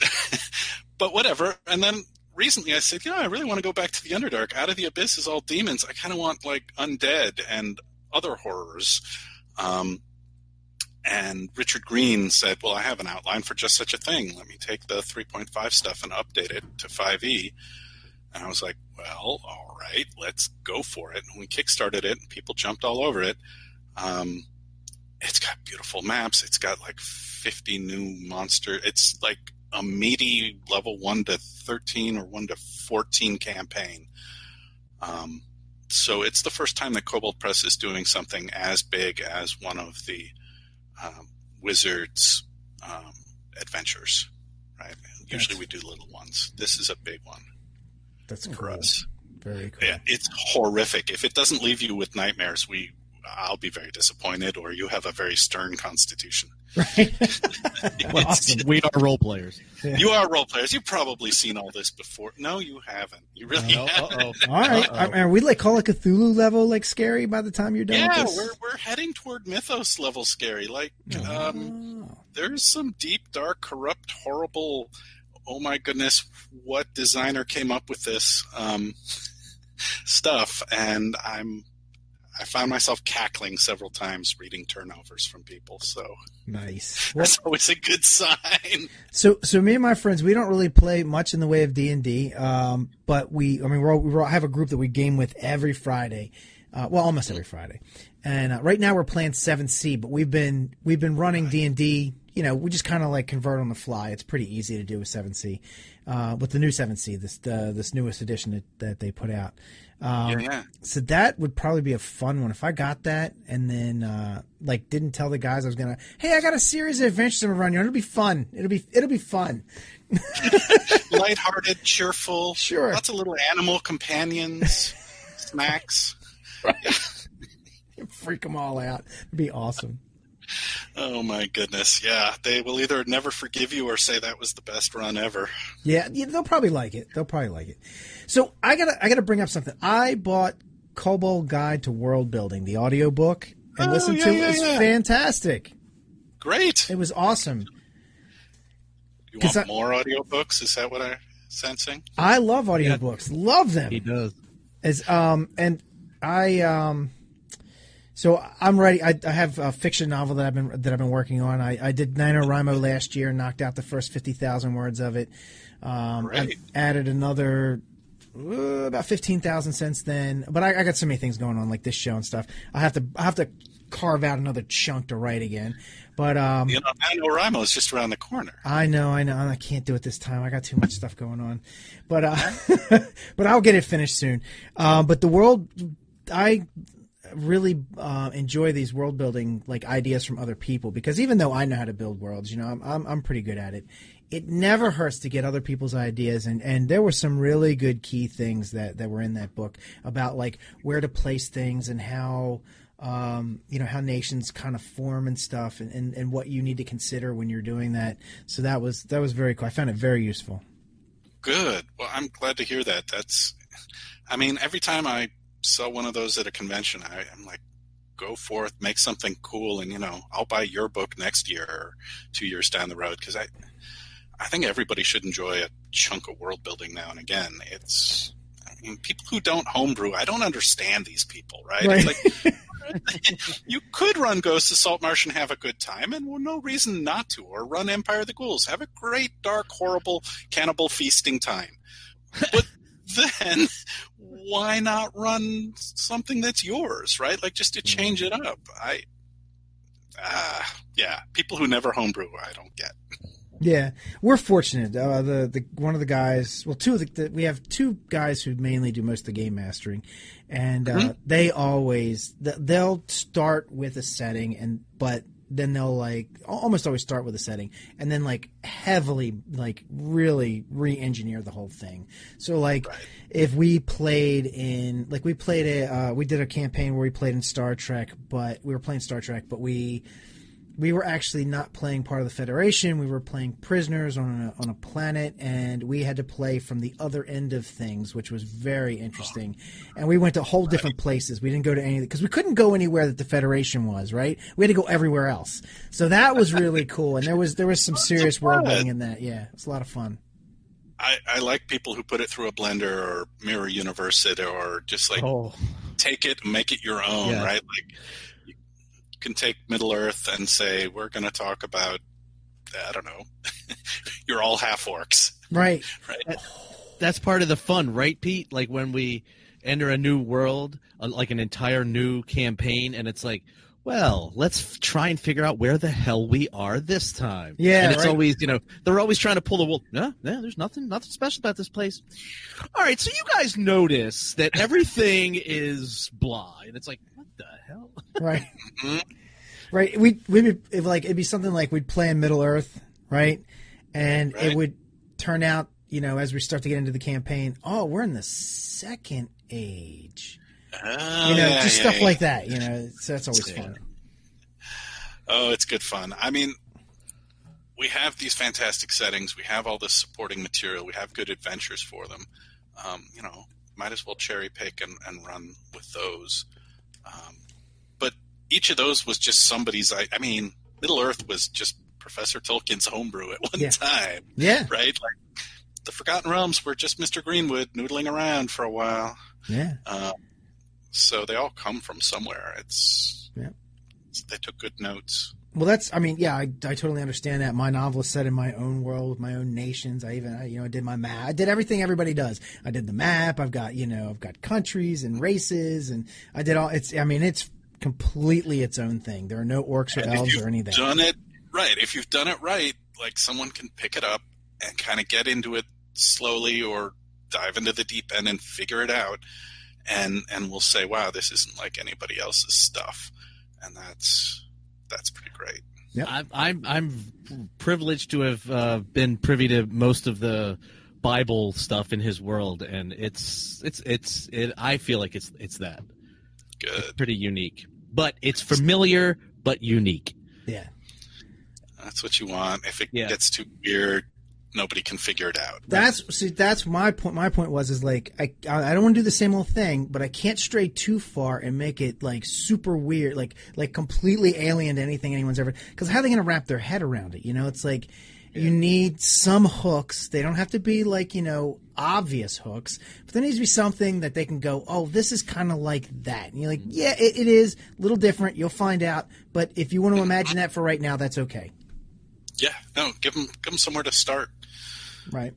but whatever. And then recently I said, you know, I really want to go back to the Underdark. Out of the Abyss is all demons. I kind of want like undead and other horrors. Um, and Richard Green said, Well, I have an outline for just such a thing. Let me take the 3.5 stuff and update it to 5e. And I was like, Well, all right, let's go for it. And we kickstarted it, and people jumped all over it. Um, it's got beautiful maps. It's got like 50 new monster. It's like a meaty level 1 to 13 or 1 to 14 campaign. Um, so it's the first time that Kobold Press is doing something as big as one of the um, Wizards um, adventures, right? That's, Usually we do little ones. This is a big one. That's for cool. us. Very cool. Yeah, it's horrific. If it doesn't leave you with nightmares, we I'll be very disappointed, or you have a very stern constitution. Right. well, awesome. We are role players. Yeah. You are role players. You've probably seen all this before. No, you haven't. You really uh haven't. All right. Uh-oh. Are we like Call of Cthulhu level like scary by the time you're done? Yeah, we're we're heading toward mythos level scary. Like, oh. um, there's some deep, dark, corrupt, horrible. Oh my goodness, what designer came up with this um, stuff? And I'm I found myself cackling several times reading turnovers from people. So nice. That's always a good sign. So, so me and my friends, we don't really play much in the way of D and D, um, but we, I mean, we're, all, we have a group that we game with every Friday. Uh, well, almost every Friday. And uh, right now we're playing 7th Sea, but we've been we've been running D and D. You know, we just kind of like convert on the fly. It's pretty easy to do with 7th Sea, uh, with the new 7th Sea, this uh, this newest edition that, that they put out. Um, yeah, yeah. So that would probably be a fun one if I got that and then uh, like didn't tell the guys I was gonna. Hey, I got a series of adventures I'm running. It'll be fun. It'll be it'll be fun. Lighthearted, cheerful. Sure. Lots of little animal companions, snacks. Freak them all out. It'd be awesome. Oh my goodness! Yeah, they will either never forgive you or say that was the best run ever. Yeah, they'll probably like it. They'll probably like it. So I gotta I gotta bring up something. I bought Kobold Guide to World Building, the audio book, and oh, listened yeah, to it. Yeah, it was yeah. fantastic. Great. It was awesome. You want I, more audiobooks? Is that what I'm sensing? I love audiobooks. Love them. He does. As um and I um so I'm ready. I, I, have a fiction novel that I've been that I've been working on. I, I did NaNoWriMo last year and knocked out the first fifty thousand words of it. Um, I've added another uh, about fifteen thousand since then. But I, I, got so many things going on, like this show and stuff. I have to I have to carve out another chunk to write again. But um, you know, NaNoWriMo is just around the corner. I know, I know. I can't do it this time. I got too much stuff going on. But uh, but I'll get it finished soon. Uh, but the world, I really uh, enjoy these world building like ideas from other people because even though I know how to build worlds, you know, I'm I'm, I'm pretty good at it it never hurts to get other people's ideas and, and there were some really good key things that, that were in that book about like where to place things and how um, you know how nations kind of form and stuff and, and, and what you need to consider when you're doing that. So that was that was very cool. I found it very useful. Good. Well I'm glad to hear that. That's, I mean, every time I sell one of those at a convention, I, I'm like, go forth, make something cool, and you know, I'll buy your book next year or two years down the road because I, I think everybody should enjoy a chunk of world building now and again. It's, I mean, people who don't homebrew, I don't understand these people, right? Right. It's like, you could run Ghost of Saltmarsh and have a good time, and well, no reason not to. Or run Empire of the Ghouls, have a great, dark, horrible cannibal feasting time. But then, why not run something that's yours, right? Like just to change it up. I, uh, yeah, people who never homebrew, I don't get. Yeah, we're fortunate. Uh, the the one of the guys, well, two of the, the, we have two guys who mainly do most of the game mastering, and uh, Mhm. they always they'll start with a setting, and but then they'll like almost always start with a setting, and then like heavily like really re-engineer the whole thing. So like Right. if we played in like we played a uh, we did a campaign where we played in Star Trek, but we were playing Star Trek, but we we were actually not playing part of the Federation. We were playing prisoners on a, on a planet, and we had to play from the other end of things, which was very interesting. And we went to whole different places. We didn't go to any because we couldn't go anywhere that the Federation was. Right? We had to go everywhere else. So that was really cool. And there was there was some serious world building in that. Yeah, it's a lot of fun. I, I like people who put it through a blender or mirror universe it or just like Oh, take it and make it your own, Yeah. right? Like you can take Middle Earth and say we're going to talk about I don't know, you're all half orcs, Right? right? that's part of the fun, right, Pete? Like when we enter a new world, uh, like an entire new campaign, and it's like, well, let's f- try and figure out where the hell we are this time. Yeah, and it's right. always, you know, they're always trying to pull the wool. No, no, there's nothing, nothing special about this place. All right, so you guys notice that everything is blah, and it's like, what the hell? Right. Mhm. Right. We we like it'd be something like we'd play in Middle Earth, right? And it would turn out, you know, as we start to get into the campaign, oh, we're in the second age. Oh, You know, yeah, just yeah, stuff yeah. like that. You know, so that's always fun. Oh, it's good fun. I mean, we have these fantastic settings. We have all this supporting material. We have good adventures for them. Um, you know, might as well cherry pick and, and run with those. Um, but each of those was just somebody's. I, I mean, Middle Earth was just Professor Tolkien's homebrew at one Yeah. time, Yeah. right? Like the Forgotten Realms were just Mr. Greenwood noodling around for a while. Yeah. Um, so they all come from somewhere. It's Yeah. it's- they took good notes. Well, that's. I mean, yeah, I, I totally understand that. My novel is set in my own world, with my own nations. I even, I, you know, I did my map. I did everything everybody does. I did the map. I've got, you know, I've got countries and races, and I did all. It's. I mean, it's completely its own thing. There are no orcs or And elves or anything. Done it right. If you've done it right, like someone can pick it up and kind of get into it slowly, or dive into the deep end and figure it out, and and we'll say, wow, this isn't like anybody else's stuff, and that's that's pretty great. Yeah, I'm I'm I'm privileged to have uh, been privy to most of the Bible stuff in his world, and it's it's it's it. I feel like it's it's that Good. pretty unique, but it's familiar but unique. Yeah. That's what you want. If it Yeah. gets too weird, nobody can figure it out. That's see. That's my point. My point was is like I I don't want to do the same old thing, but I can't stray too far and make it like super weird, like like completely alien to anything anyone's ever. Because how are they going to wrap their head around it? You know, it's like you need some hooks. They don't have to be like you know obvious hooks, but there needs to be something that they can go, oh, this is kind of like that. And you're like, mm-hmm. yeah, it, it is a little different. You'll find out. But if you want to imagine that for right now, that's okay. Yeah. No. Give them give them somewhere to start. Right.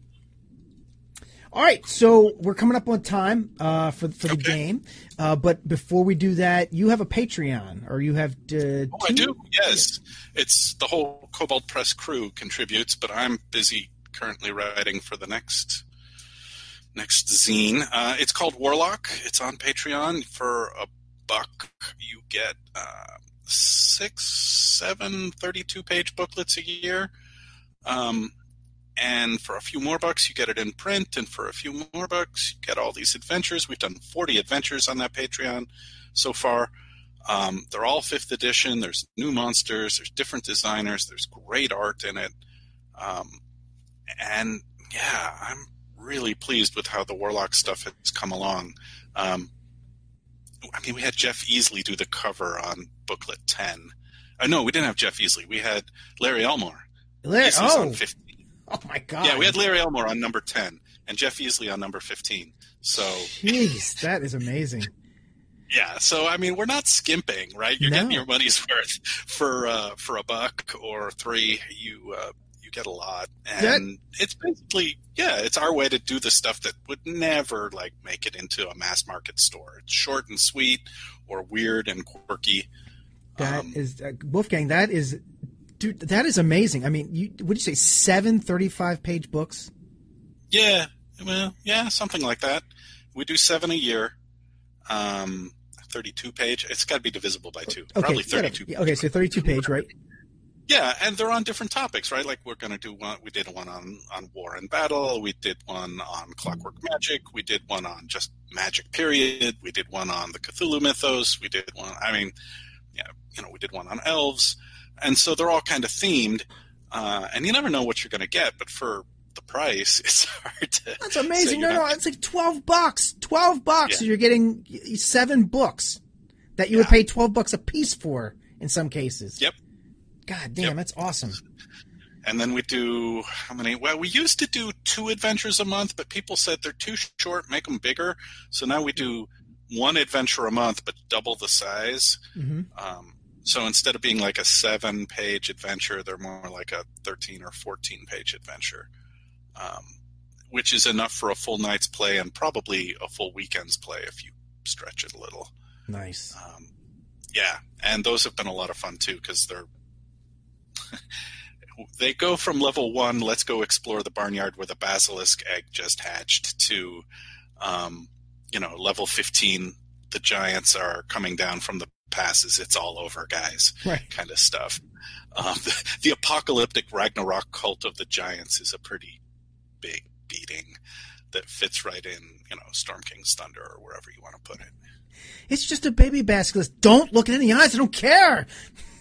All right, so we're coming up on time uh, for for the Okay. game, uh, but before we do that, you have a Patreon, or you have uh, Oh, I do. Yes, it's the whole Kobold Press crew contributes, but I'm busy currently writing for the next next zine. Uh, it's called Warlock. It's on Patreon for a buck. You get uh, six, seven, 32 page booklets a year. Um, and for a few more bucks, you get it in print. And for a few more bucks, you get all these adventures. We've done 40 adventures on that Patreon so far. Um, they're all fifth edition. There's new monsters. There's different designers. There's great art in it. Um, and yeah, I'm really pleased with how the Warlock stuff has come along. Um, I mean, we had Jeff Easley do the cover on booklet 10. Uh, no, we didn't have Jeff Easley. We had Larry Elmore. Larry, oh, on 15. oh my God! Yeah, we had Larry Elmore on number 10 and Jeff Easley on number 15. So, Jeez, that is amazing. yeah, so I mean, we're not skimping, right? You're No. getting your money's worth for uh, for a buck or three. You uh, you get a lot, and it's basically yeah, it's our way to do the stuff that would never like make it into a mass market store. It's short and sweet, or weird and quirky. That Um, is uh, Wolfgang. That is, dude. That is amazing. I mean, you would you say seven 35 page books? Yeah, well, yeah, something like that. We do seven a year. Um, thirty-two page. It's got to be divisible by two. Okay, Probably yeah, thirty-two. yeah, Okay, so 32 page, right? Yeah, and they're on different topics, right? Like we're going to do one. We did one on on war and battle. We did one on clockwork magic. We did one on just magic. Period. We did one on the Cthulhu mythos. We did one. I mean, yeah, you know, we did one on elves, and so they're all kind of themed. Uh, and you never know what you're going to get, but for the price, it's hard to. That's amazing. No, no, it's like 12 bucks. 12 bucks. Yeah. So you're getting seven books that you would pay 12 bucks a piece for in some cases. Yep. God damn, Yep. that's awesome. And then we do how many? Well, we used to do two adventures a month, but people said they're too short. Make them bigger. So now we do one adventure a month, but double the size. hmm Um, so instead of being like a seven-page adventure, they're more like a thirteen or fourteen-page adventure, um, which is enough for a full night's play and probably a full weekend's play if you stretch it a little. Nice. Um, yeah, and those have been a lot of fun too because they're they go from level one, let's go explore the barnyard where the basilisk egg just hatched, to um, you know level fifteen. The giants are coming down from the passes. It's all over, guys. Right. Kind of stuff. Um, the, the apocalyptic Ragnarok cult of the giants is a pretty big beating that fits right in, you know, Storm King's Thunder or wherever you want to put it. It's just a baby basilisk. Don't look it in the eyes. I don't care.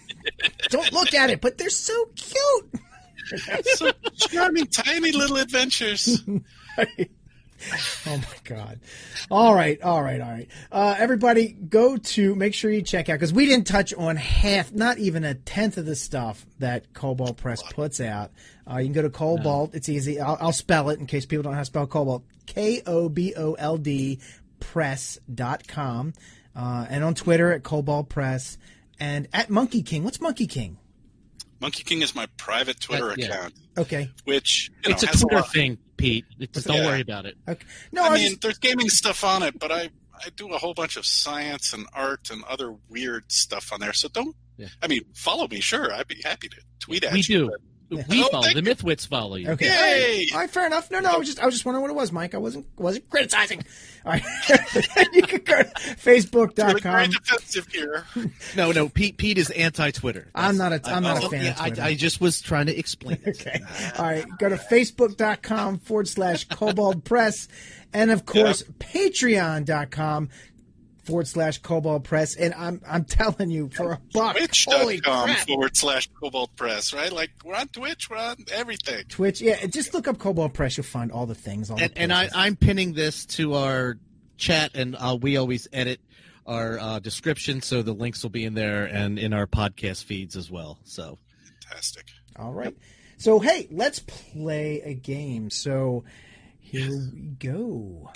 don't look at it, but they're so cute. so charming, tiny little adventures. Oh my god! All right, all right, all right. Uh, everybody, go to make sure you check out because we didn't touch on half, not even a tenth of the stuff that Kobold Press puts out. Uh, you can go to Kobold. It's easy. I'll, I'll spell it in case people don't know how to spell Kobold. K O B O L D Press.com. Uh, and on Twitter at Kobold Press and at Monkey King. What's Monkey King? Monkey King is my private Twitter Uh, yeah. account, Okay. which you It's a Twitter lot- thing, Pete. Just don't Yeah. worry about it. Okay. No, I I, mean, just, there's gaming stuff on it, but I I do a whole bunch of science and art and other weird stuff on there. So don't. Yeah. I mean, follow me, sure. I'd be happy to tweet at We you. do. but- We Oh, follow the. Mythwits follow you. Okay. Yay! All right. All right, fair enough. No, no, I was just I was just wondering what it was, Mike. I wasn't wasn't criticizing. All right. you can go to Really facebook.com. here. No, no. Pete. Pete is anti-Twitter. I'm not a- I'm not a fan yeah, I, Twitter. I just was trying to explain it. Okay. All right. Go to facebook.com forward slash kobold press. And of course, patreon.com forward slash kobold press. And I'm I'm telling you, for a buck, holy Twitch.com crap. forward slash Kobold Press, right? Like we're on Twitch, we're on everything. Twitch, yeah, just look up Kobold Press. You'll find all the things. All the And, and I, places. I'm pinning this to our chat, and uh, we always edit our uh, description, so the links will be in there and in our podcast feeds as well. So Fantastic. All right. So hey, let's play a game. So here we go.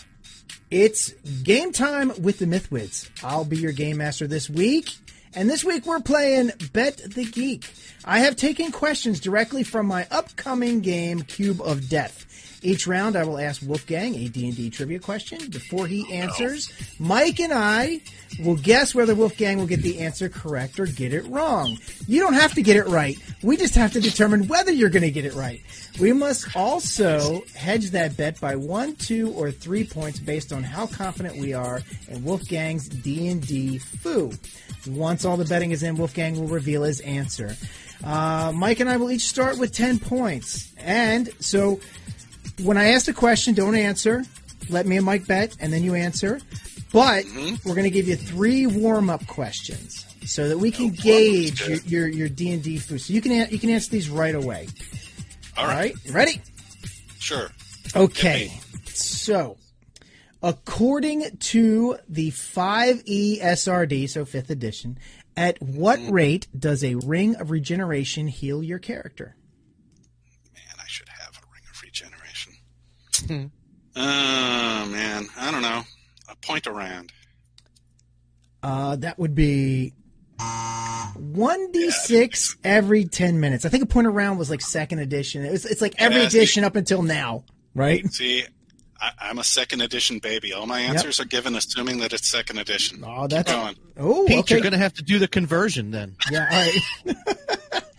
It's game time with the Mythwits. I'll be your game master this week. And this week we're playing Bet the Geek. I have taken questions directly from my upcoming game Cube of Death. Each round I will ask Wolfgang a D&D trivia question. Before he answers, Mike and I will guess whether Wolfgang will get the answer correct or get it wrong. You don't have to get it right. We just have to determine whether you're going to get it right. We must also hedge that bet by one, two, or three points based on how confident we are in Wolfgang's D&D foo. Once all the betting is in, Wolfgang will reveal his answer. Uh, Mike and I will each start with 10 points. And so when I ask a question, don't answer. Let me and Mike bet, and then you answer. But we're going to give you three warm-up questions so that we can gauge your, your your D and D food. So you can you can answer these right away. All All right. right, ready? Sure. Okay. So, according to the 5e SRD, so 5th edition, at what rate does a ring of regeneration heal your character? Man, I should have a ring of regeneration. Oh man, I don't know. A point around. Uh, that would be 1d6 every 10 minutes. I think a point around was like second edition. It was, it's like every Yeah, see- edition up until now, right? See, I, I'm a second edition baby. All my answers are given assuming that it's second edition. Oh, that's Keep going. oh, Pete, okay. you're going to have to do the conversion then. Yeah, all right.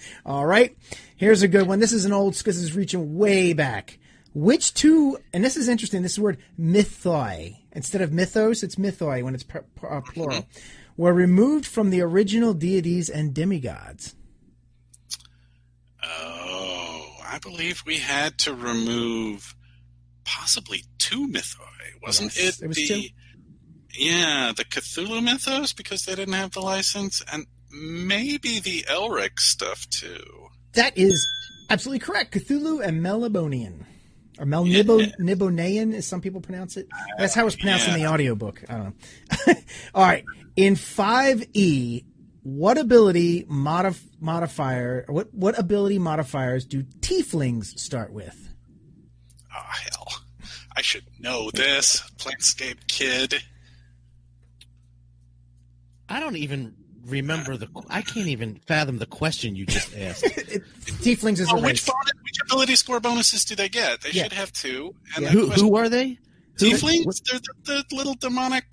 all right. Here's a good one. This is an old, this is reaching way back. Which two, and this is interesting, this word mythoi, instead of mythos, it's mythoi when it's pr- pr- uh, plural, were removed from the original deities and demigods. Oh, I believe we had to remove possibly two mythoi, wasn't Yes, it? it was the two. yeah, the Cthulhu mythos because they didn't have the license, and maybe the Elric stuff too. That is absolutely correct. Cthulhu and Melibonian. Or Melnibo Nibonean, as some people pronounce it. That's how it's pronounced in the Yeah. audiobook. I don't know. All right. In 5e, what ability modif- modifier, what, what ability modifiers do tieflings start with? Oh hell, I should know this. Planescape kid. I don't even remember the. I can't even fathom the question you just asked. It, tieflings is Oh, a which race. bonus, which ability score bonuses do they get? They Yeah. should have two. And Yeah. who, question- who are they? Tieflings? They're the, the little demonic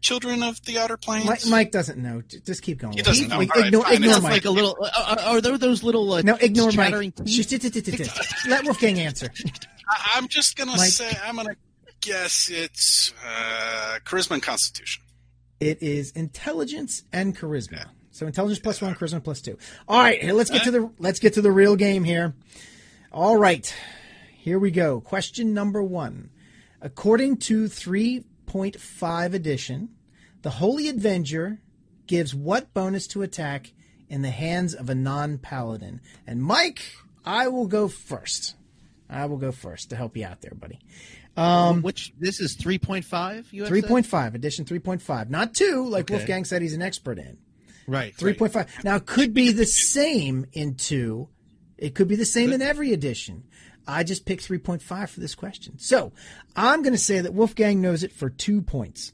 children of the outer planes. Mike, Mike doesn't know. Just keep going. He doesn't know. Like, All right, ignore fine. ignore Mike. like a little. Uh, uh, are there those little uh, no, ignore Mike. Let Wolfgang answer. I, I'm just gonna Mike. say I'm gonna guess it's uh, charisma and constitution. It is intelligence and charisma. So intelligence plus one, charisma plus two. All right, here, let's get to the let's get to the real game here. All right, here we go. Question number one. According to 3.5 edition, the Holy Avenger gives what bonus to attack in the hands of a non-paladin? And Mike, I will go first. I will go first to help you out there, buddy. Um, which this is three point five. Three point edition three point five, not two, like Okay. Wolfgang said he's an expert in. right. Three right. point five. Now it could be the same in two. It could be the same in every edition. I just picked three point five for this question. So I'm going to say that Wolfgang knows it for two points.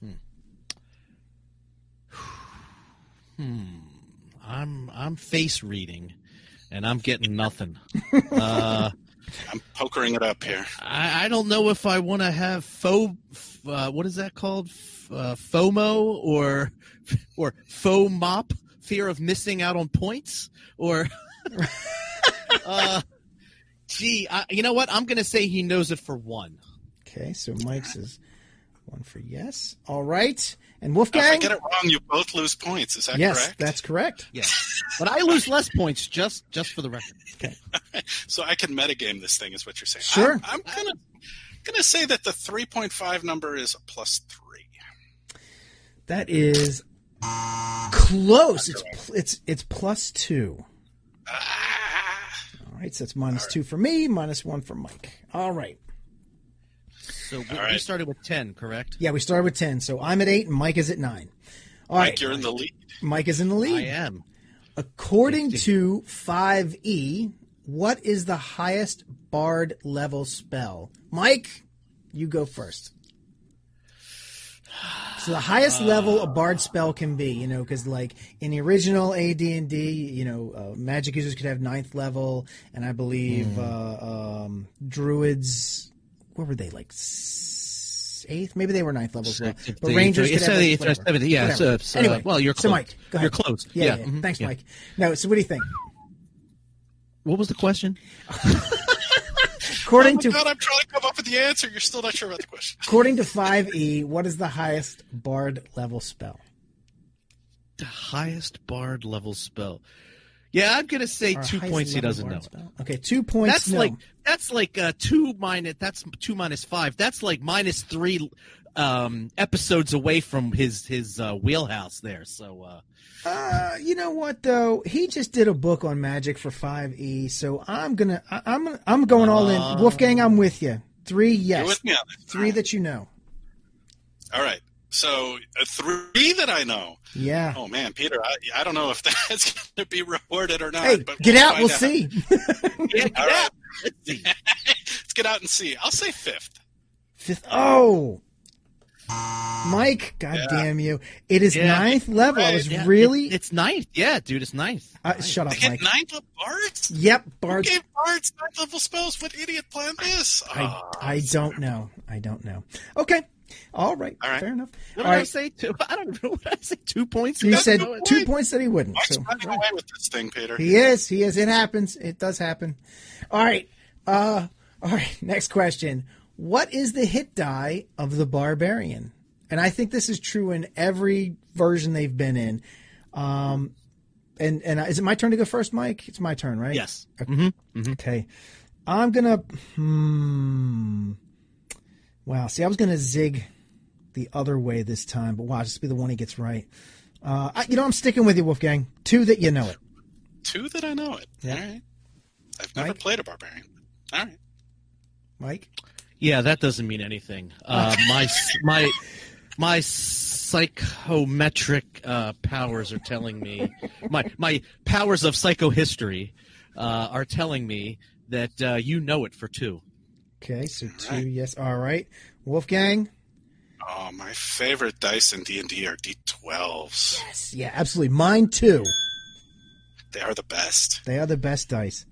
Hmm. hmm. I'm I'm face reading, and I'm getting nothing. Uh, I'm pokering it up here. I, I don't know if I want to have faux. Uh, what is that called? F- Uh, FOMO or or faux mop, fear of missing out on points, or. uh, gee, I, you know what? I'm going to say he knows it for one. Okay, so Mike's is one for yes. All right, and Now, if I get it wrong, you both lose points. Is that yes, correct? that's correct. Yeah, but I lose less points just just for the record. So I can metagame this thing, is what you're saying. Sure. I'm, I'm gonna gonna say that the 3.5 number is a plus three. That is close. It's it's it's plus two. Ah, All right, so it's minus two for me, minus one for Mike. All right. So we, All we started with ten, correct? Yeah, we started with 10. So I'm at 8 and Mike is at 9. All Mike, right. you're in the lead. Mike is in the lead. I am. According to 5e, what is the highest bard level spell? Mike, you go first. So the highest level a bard spell can be, you know, because like in the original AD&D, you know, uh, magic users could have ninth level, and I believe uh, um, druids, what were they like? Eighth, maybe they were ninth level well. But the- rangers it's could have seventy- like, it's whatever. yeah, Whatever. so it's, uh, anyway, well, you're close. so close. Mike, go ahead. You're close. Yeah, Yeah, yeah, mhm, thanks, yeah. Mike. No, so what do you think? What was the question? According oh to God, I'm trying to come up with the answer. You're still not sure about the question. according to 5e, what is the highest bard level spell? The highest bard level spell. Yeah, I'm gonna say two points. He doesn't know. spell? Okay, two points. That's no. like that's like uh, two minus. That's two minus five. That's like minus three um, episodes away from his his uh, wheelhouse there. So uh, Uh, you know what though? He just did a book on magic for Five E, so I'm gonna, I, I'm, I'm going all Uh. in. Wolfgang, I'm with you. Three, You're yes. with me on this. Three that you know. All right. So uh, three that I know. Yeah. Oh man, Peter, I, I don't know if that's going to be rewarded or not. hey, but get we'll out. We'll see. yeah, All right. Let's see. Let's get out and see. I'll say fifth. Fifth. Oh, Mike, God Yeah. damn you! It is Yeah. ninth level. I was Yeah, really. it- it's ninth. Yeah, dude, it's ninth. uh, Ninth. shut up, Mike. ninth level bards. Yep, Who Bard. gave bards ninth level spells? What idiot planned this? I, Oh, I don't know. I don't know. Okay. All right. All right. Fair enough. What All did I say? Two. I don't know. What did I say? Two points. You That's said no two points that he wouldn't. Mike's So, running away with this thing, Peter. He is. He is. It happens. It does happen. All right. Uh, all right. Next question. What is the hit die of the barbarian? And I think this is true in every version they've been in. Um, and and is it my turn to go first, Mike? It's my turn, right? Yes. hmm Okay. I'm gonna. Hmm. Wow. See, I was gonna zig the other way this time, but watch this be the one he gets right. Uh, I, you know, I'm sticking with you, Wolfgang. Two that you know it. Two that I know it. Yeah. All right. I've never Mike? played a barbarian. All right. Mike. Yeah, that doesn't mean anything. Uh, my my my psychometric uh, powers are telling me my my powers of psychohistory uh, are telling me that uh, you know it for two. Okay, so two, right. yes. All right, Wolfgang. Oh, my favorite dice in D and D are D12s. Yes, yeah, absolutely. Mine too. They are the best, They are the best dice.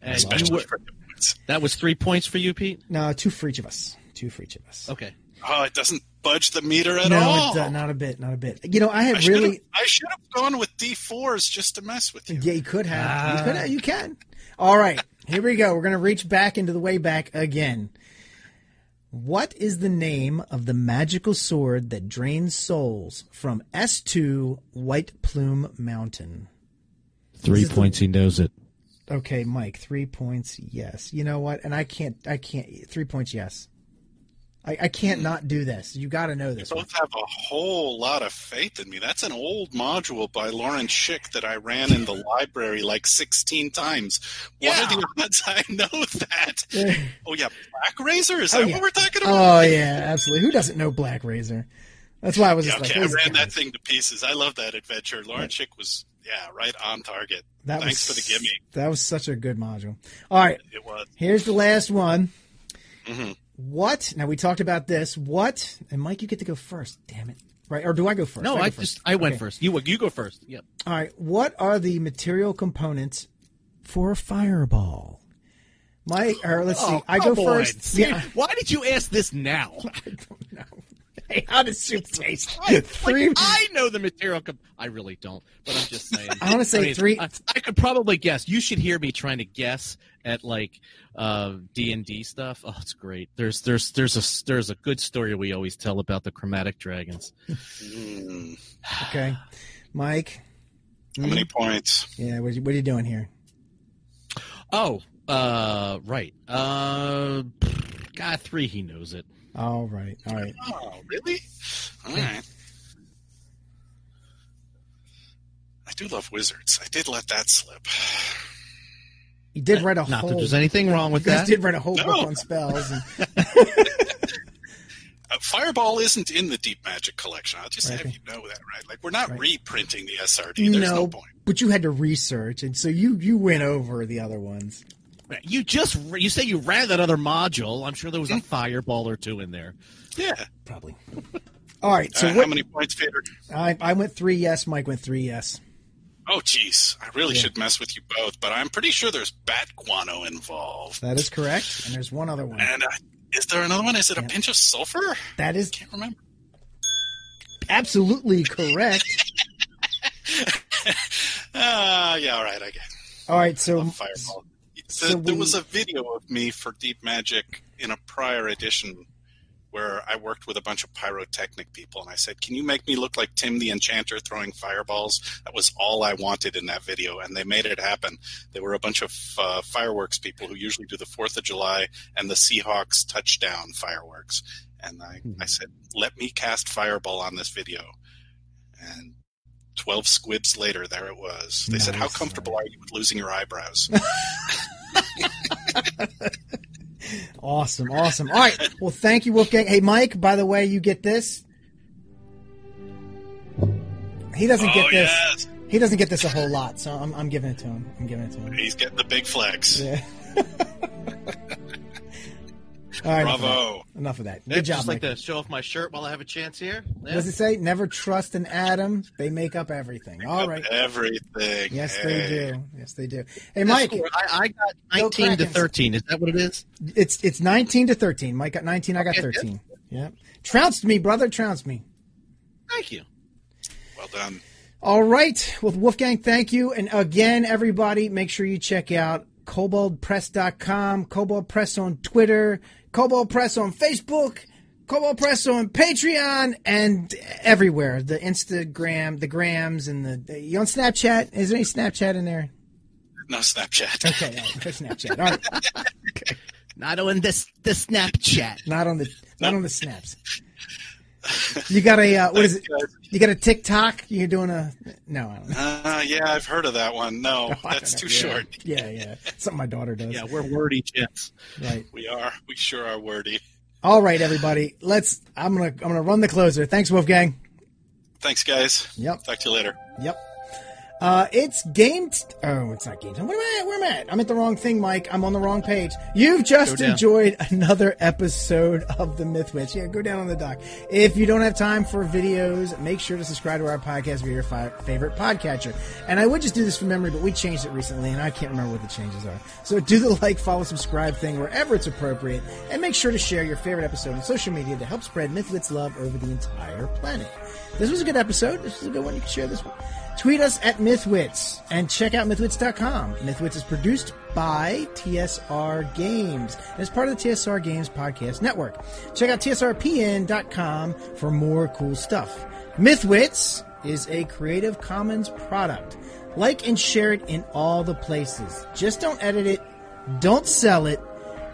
And especially for humans. that was three points for you, Pete. No, two for each of us. Two for each of us. Okay. Oh, it doesn't budge the meter at no, all. it, uh, not a bit, not a bit. You know, I had I really. I should have gone with D4s just to mess with you. Yeah, you could have. you Ah. could have. You can. All right, here we go. We're gonna reach back into the way back again. What is the name of the magical sword that drains souls from S2 White Plume Mountain? Three is the- points. He knows it. Okay, Mike, three points, yes. You know what? And I can't, I can't, three points, yes. I, I can't not do this. You got to know this. One. both have a whole lot of faith in me. That's an old module by Lawrence Schick that I ran in the library like 16 times. What Yeah. are the odds I know that? oh, yeah, Blackrazor? Is Oh, that yeah. what we're talking about? Oh yeah, absolutely. Who doesn't know Blackrazor? That's why I was yeah, just okay, like, I those ran that thing to pieces. I love that adventure. Lawrence Schick was, yeah, right on target. That Thanks was, for the gimme. That was such a good module. All right, It was. here's the last one. Mhm. What? Now we talked about this. What? And Mike, you get to go first. Damn it! Right? Or do I go first? No, go I first. just I went Okay. first. You you go first. Yep. All right. What are the material components for a fireball? Mike, or oh, let's see. I go Oh, come on. first. Yeah. Why did you ask this now? I don't know. Hey, how does soup taste? Like, Three. I know the material. Com- I really don't, but I'm just saying. I wanna say mean, three- I, I could probably guess. You should hear me trying to guess at like D and D stuff. Oh, it's great. There's there's there's a there's a good story we always tell about the chromatic dragons. Mm. Okay, Mike. How many points? Yeah. What are you, what are you doing here? Oh, uh, right. Uh, God, three. He knows it. All right. All right. Oh, really? All right. I do love wizards. I did let that slip. He did write a Not whole. that there's anything wrong with you guys that. did write a whole No. book on spells. And, Uh, Fireball isn't in the Deep Magic collection. I'll just have you know that, right? Like we're not Right. reprinting the SRD. There's no, no, point. but you had to research, and so you you went over the other ones. You just you say you ran that other module. I'm sure there was a fireball or two in there. Yeah. Probably. All right. So Uh, what? how many points, Peter? I, I went three yes. Mike went three yes. Oh, geez. I really Yeah. should mess with you both, but I'm pretty sure there's bat guano involved. That is correct. And there's one other one. And uh, is there another one? Is it a Yeah. pinch of sulfur? That is Can't remember. absolutely correct. Ah, yeah. All right. I get. it. All right. So Fireball. so The- there we- was a video of me for Deep Magic in a prior edition where I worked with a bunch of pyrotechnic people, and I said, "Can you make me look like Tim the Enchanter throwing fireballs?" That was all I wanted in that video, and they made it happen. There were a bunch of uh, fireworks people who usually do the Fourth of July and the Seahawks touchdown fireworks, and I, I said, "Let me cast fireball on this video," and 12 squibs later, there it was. They nice, said, How comfortable are you with losing your eyebrows? awesome, awesome. All right. Well, thank you, Wolfgang. Hey, Mike, by the way, you get this. He doesn't oh, get this. Yes. He doesn't get this a whole lot, so I'm, I'm giving it to him. I'm giving it to him. He's getting the big flex. Yeah. All right, Bravo. Enough of that. Good job. Just like Mike. to show off my shirt while I have a chance here. Yeah. Does it say never trust an atom? They make up everything. All up right. Everything. Yes, hey. they do. Yes, they do. Hey, Mike. I, I, got 19 to 13. Is that what it is? It's it's 19 to 13. Mike got 19. I got 13. Yeah. Trounced me, brother. Trounced me. Thank you. Well done. All right. Well, Wolfgang, thank you. And again, everybody, make sure you check out koboldpress.com, Kobold Press on Twitter, Kobold Press on Facebook, Kobold Press on Patreon, and everywhere. The Instagram, the Grams, and the. You on Snapchat? Is there any Snapchat in there? No Snapchat. Okay, all right, Snapchat. All right. Okay. Not on this the Snapchat. Not on the not on the snaps. You got a uh, what is it? You got a TikTok? You're doing a no? I don't know. Uh, yeah, I've heard of that one. No, I that's too. Yeah. short. Yeah, yeah. Something my daughter does. Yeah, we're wordy chits. Right. We are. We sure are wordy. All right, everybody. Let's. I'm gonna. I'm gonna run the closer. Thanks, Wolfgang. Thanks, guys. Yep. Talk to you later. Yep. Uh, it's game. T- oh, it's not game time. Where am I at? Where am I at? I'm at the wrong thing, Mike. I'm on the wrong page. You've just enjoyed another episode of the Mythwits. Yeah, go down on the dock. If you don't have time for videos, make sure to subscribe to our podcast via your fi- favorite podcatcher. And I would just do this from memory, but we changed it recently, and I can't remember what the changes are. So do the like, follow, subscribe thing wherever it's appropriate, and make sure to share your favorite episode on social media to help spread Mythwit's love over the entire planet. This was a good episode. This was a good one. You can share this one. Tweet us at Mythwits and check out Mythwits.com. Mythwits is produced by TSR Games and is part of the TSR Games Podcast Network. Check out TSRPN.com for more cool stuff. Mythwits is a Creative Commons product. Like and share it in all the places. Just don't edit it, don't sell it,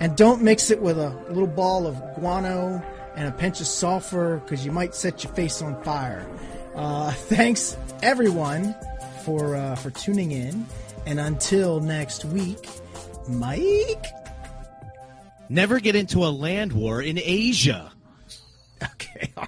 and don't mix it with a little ball of guano and a pinch of sulfur because you might set your face on fire. Uh, thanks everyone for uh, for tuning in, and until next week, Mike. Never get into a land war in Asia. Okay, all